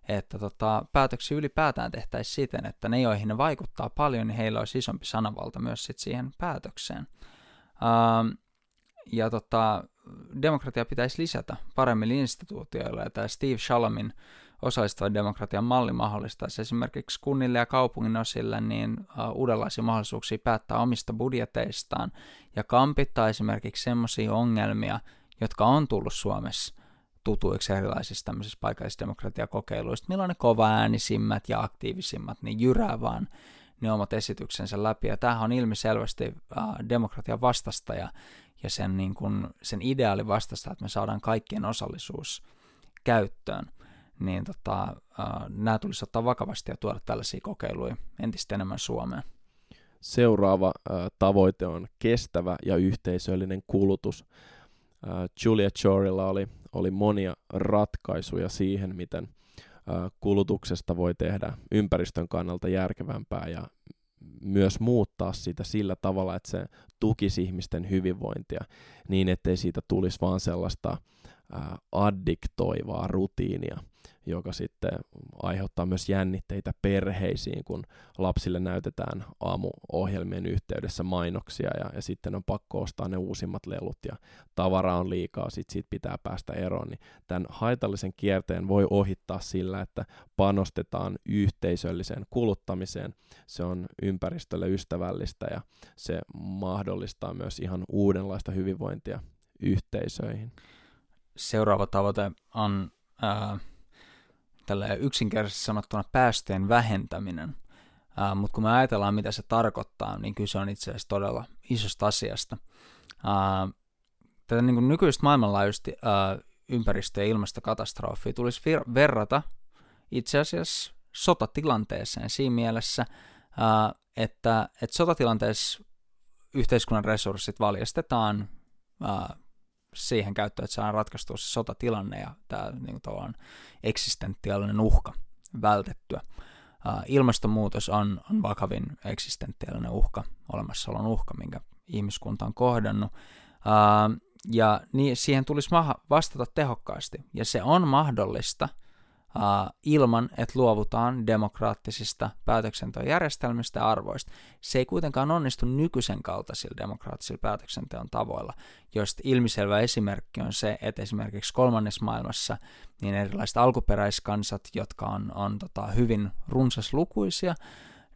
että tota, päätöksiä ylipäätään tehtäisiin siten, että ne, joihin ne vaikuttaa paljon, niin heillä olisi isompi sanavalta myös sit siihen päätökseen. Ja tota, demokratia pitäisi lisätä paremmilla instituutioilla, ja tämä Steve Shalamin osallistuvan demokratian malli mahdollistaisi esimerkiksi kunnille ja kaupungin osille niin uudenlaisia mahdollisuuksia päättää omista budjeteistaan ja kampittaa esimerkiksi sellaisia ongelmia, jotka on tullut Suomessa tutuiksi erilaisissa tämmöisissä paikallisdemokratiakokeiluissa, milloin ne kova äänisimmät ja aktiivisimmat, niin jyrää vaan ne omat esityksensä läpi. Ja tämähän on ilmiselvästi demokratian vastasta ja, ja sen, niin kuin, sen ideaali vastasta, että me saadaan kaikkien osallisuus käyttöön. Niin tota, nämä tulisi ottaa vakavasti ja tuoda tällaisia kokeiluja entistä enemmän Suomeen. Seuraava tavoite on kestävä ja yhteisöllinen kulutus. Julia Chorilla oli, oli monia ratkaisuja siihen, miten kulutuksesta voi tehdä ympäristön kannalta järkevämpää ja myös muuttaa sitä sillä tavalla, että se tukisi ihmisten hyvinvointia niin, ettei siitä tulisi vaan sellaista addiktoivaa rutiinia, joka sitten aiheuttaa myös jännitteitä perheisiin, kun lapsille näytetään aamuohjelmien yhteydessä mainoksia ja, ja sitten on pakko ostaa ne uusimmat lelut ja tavara on liikaa, sitten siitä pitää päästä eroon. Niin tämän haitallisen kierteen voi ohittaa sillä, että panostetaan yhteisölliseen kuluttamiseen. Se on ympäristölle ystävällistä ja se mahdollistaa myös ihan uudenlaista hyvinvointia yhteisöihin seuraava tavoite on ää, tällä yksinkertaisesti sanottuna päästöjen vähentäminen. Mutta kun me ajatellaan, mitä se tarkoittaa, niin kyse on itse asiassa todella isosta asiasta. Tätä niin kuin nykyistä maailmanlaajuisesti ää, ympäristö- ja ilmastokatastrofia tulisi vir- verrata itse asiassa sotatilanteeseen siinä mielessä, että, että sotatilanteessa yhteiskunnan resurssit valjastetaan siihen käyttöön, että saadaan ratkaistua se sotatilanne ja tämä niin kuin, eksistentiaalinen uhka vältettyä. Ilmastonmuutos on, on vakavin eksistentiaalinen uhka, olemassaolon uhka, minkä ihmiskunta on kohdannut. Ja niin, siihen tulisi vastata tehokkaasti. Ja se on mahdollista – ilman, että luovutaan demokraattisista päätöksenteojärjestelmistä ja arvoista. Se ei kuitenkaan onnistu nykyisen kaltaisilla demokraattisilla päätöksenteon tavoilla, joista ilmiselvä esimerkki on se, että esimerkiksi kolmannessa maailmassa niin erilaiset alkuperäiskansat, jotka on, on tota, hyvin runsaslukuisia,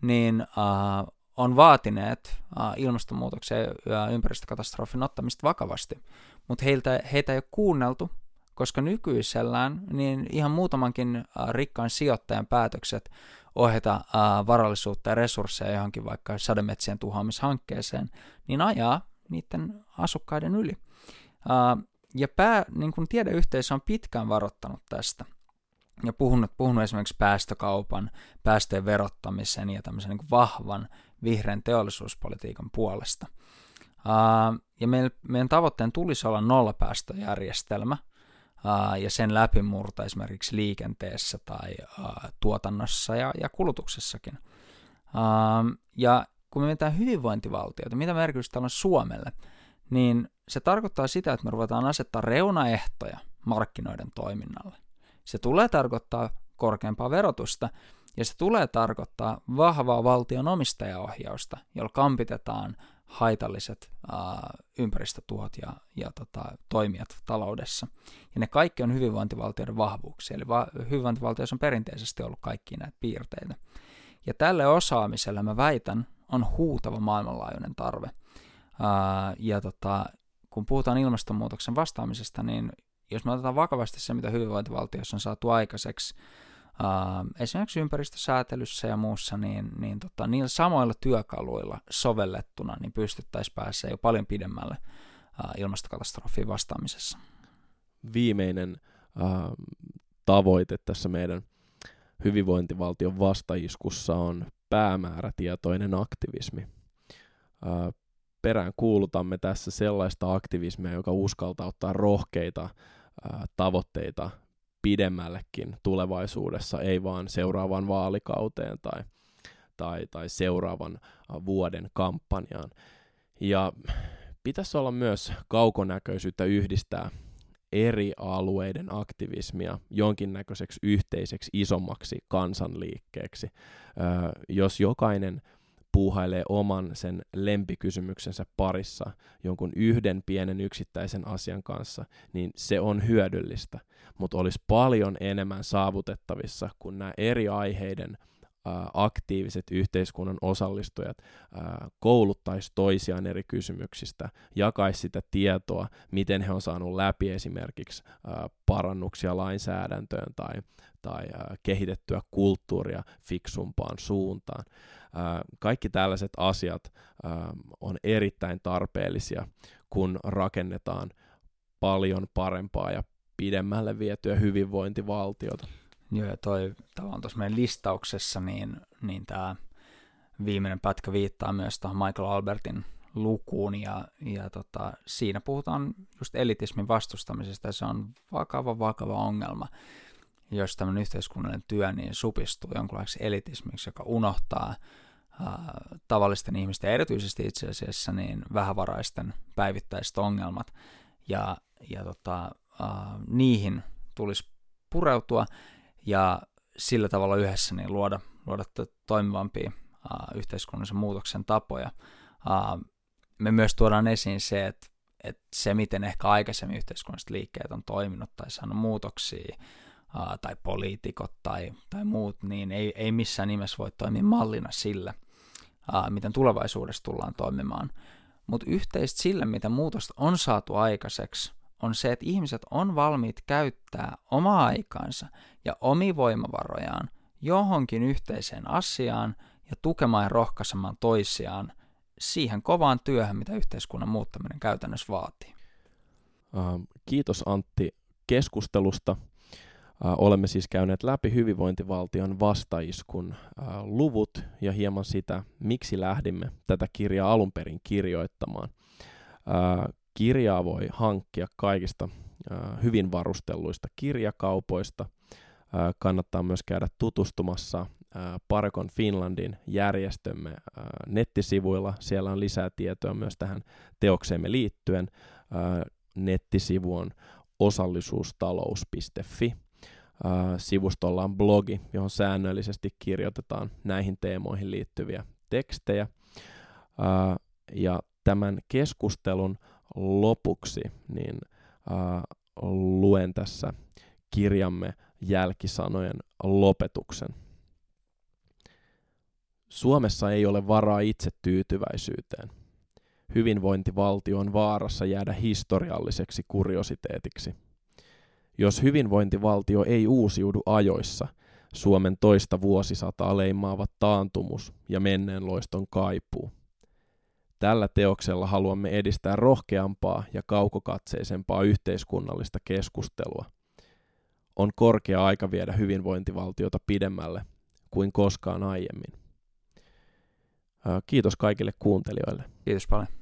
niin uh, on vaatineet uh, ilmastonmuutoksen ja ympäristökatastrofin ottamista vakavasti, mutta heitä ei ole kuunneltu koska nykyisellään niin ihan muutamankin rikkaan sijoittajan päätökset ohjata varallisuutta ja resursseja johonkin vaikka sademetsien tuhoamishankkeeseen, niin ajaa niiden asukkaiden yli. Ja pää, niin kuin tiedeyhteisö on pitkään varoittanut tästä ja puhunut, puhunut esimerkiksi päästökaupan, päästöjen verottamisen ja tämmöisen niin vahvan vihreän teollisuuspolitiikan puolesta. Ja meidän, meidän tavoitteen tulisi olla nollapäästöjärjestelmä, ja sen läpimurto esimerkiksi liikenteessä tai tuotannossa ja, ja kulutuksessakin. ja kun me mietitään hyvinvointivaltiota, mitä merkitystä tällä on Suomelle, niin se tarkoittaa sitä, että me ruvetaan asettaa reunaehtoja markkinoiden toiminnalle. Se tulee tarkoittaa korkeampaa verotusta, ja se tulee tarkoittaa vahvaa valtion omistajaohjausta, jolla kampitetaan haitalliset äh, ympäristötuhot ja, ja tota, toimijat taloudessa. Ja ne kaikki on hyvinvointivaltioiden vahvuuksia, eli va- hyvinvointivaltioissa on perinteisesti ollut kaikki näitä piirteitä. Ja tälle osaamiselle mä väitän, on huutava maailmanlaajuinen tarve. Äh, ja tota, kun puhutaan ilmastonmuutoksen vastaamisesta, niin jos me otetaan vakavasti se, mitä hyvinvointivaltiossa on saatu aikaiseksi, Uh, esimerkiksi ympäristösäätelyssä ja muussa, niin, niin tota, niillä samoilla työkaluilla sovellettuna niin pystyttäisiin pääsemään jo paljon pidemmälle uh, ilmastokatastrofiin vastaamisessa. Viimeinen uh, tavoite tässä meidän hyvinvointivaltion vastaiskussa on päämäärätietoinen aktivismi. Uh, perään kuulutamme tässä sellaista aktivismia, joka uskaltaa ottaa rohkeita uh, tavoitteita pidemmällekin tulevaisuudessa, ei vaan seuraavaan vaalikauteen tai, tai, tai seuraavan vuoden kampanjaan. Ja pitäisi olla myös kaukonäköisyyttä yhdistää eri alueiden aktivismia jonkinnäköiseksi yhteiseksi isommaksi kansanliikkeeksi. Jos jokainen puuhailee oman sen lempikysymyksensä parissa jonkun yhden pienen yksittäisen asian kanssa, niin se on hyödyllistä, mutta olisi paljon enemmän saavutettavissa, kun nämä eri aiheiden aktiiviset yhteiskunnan osallistujat kouluttaisi toisiaan eri kysymyksistä, jakaisi sitä tietoa, miten he on saanut läpi esimerkiksi parannuksia lainsäädäntöön tai, tai kehitettyä kulttuuria fiksumpaan suuntaan. Kaikki tällaiset asiat on erittäin tarpeellisia, kun rakennetaan paljon parempaa ja pidemmälle vietyä hyvinvointivaltiota. Joo, ja toi tavallaan tuossa meidän listauksessa, niin, niin tämä viimeinen pätkä viittaa myös tuohon Michael Albertin lukuun, ja, ja tota, siinä puhutaan just elitismin vastustamisesta, ja se on vakava, vakava ongelma, jos tämmöinen yhteiskunnallinen työ niin supistuu jonkinlaiseksi elitismiksi, joka unohtaa ää, tavallisten ihmisten, erityisesti itse asiassa niin vähävaraisten päivittäiset ongelmat, ja, ja tota, ää, niihin tulisi pureutua, ja sillä tavalla yhdessä niin luoda, luoda toimivampia uh, yhteiskunnallisen muutoksen tapoja. Uh, me myös tuodaan esiin se, että, että se, miten ehkä aikaisemmin yhteiskunnalliset liikkeet on toiminut tai saanut muutoksia, tai poliitikot tai, tai muut, niin ei, ei missään nimessä voi toimia mallina sille, miten tulevaisuudessa tullaan toimimaan. Mutta yhteistä sille, mitä muutosta on saatu aikaiseksi, on se, että ihmiset on valmiit käyttää omaa aikaansa ja omi voimavarojaan johonkin yhteiseen asiaan ja tukemaan ja rohkaisemaan toisiaan siihen kovaan työhön, mitä yhteiskunnan muuttaminen käytännössä vaatii. Kiitos Antti keskustelusta. Olemme siis käyneet läpi hyvinvointivaltion vastaiskun luvut ja hieman sitä, miksi lähdimme tätä kirjaa alun perin kirjoittamaan. Kirjaa voi hankkia kaikista hyvin varustelluista kirjakaupoista. Kannattaa myös käydä tutustumassa Parekon Finlandin järjestömme nettisivuilla. Siellä on lisää tietoa myös tähän teokseemme liittyen. Nettisivu on osallisuustalous.fi. Sivustolla on blogi, johon säännöllisesti kirjoitetaan näihin teemoihin liittyviä tekstejä. Ja tämän keskustelun lopuksi niin luen tässä kirjamme jälkisanojen lopetuksen. Suomessa ei ole varaa itse tyytyväisyyteen. Hyvinvointivaltio on vaarassa jäädä historialliseksi kuriositeetiksi. Jos hyvinvointivaltio ei uusiudu ajoissa, Suomen toista vuosisataa leimaavat taantumus ja menneen loiston kaipuu. Tällä teoksella haluamme edistää rohkeampaa ja kaukokatseisempaa yhteiskunnallista keskustelua. On korkea aika viedä hyvinvointivaltiota pidemmälle kuin koskaan aiemmin. Kiitos kaikille kuuntelijoille. Kiitos paljon.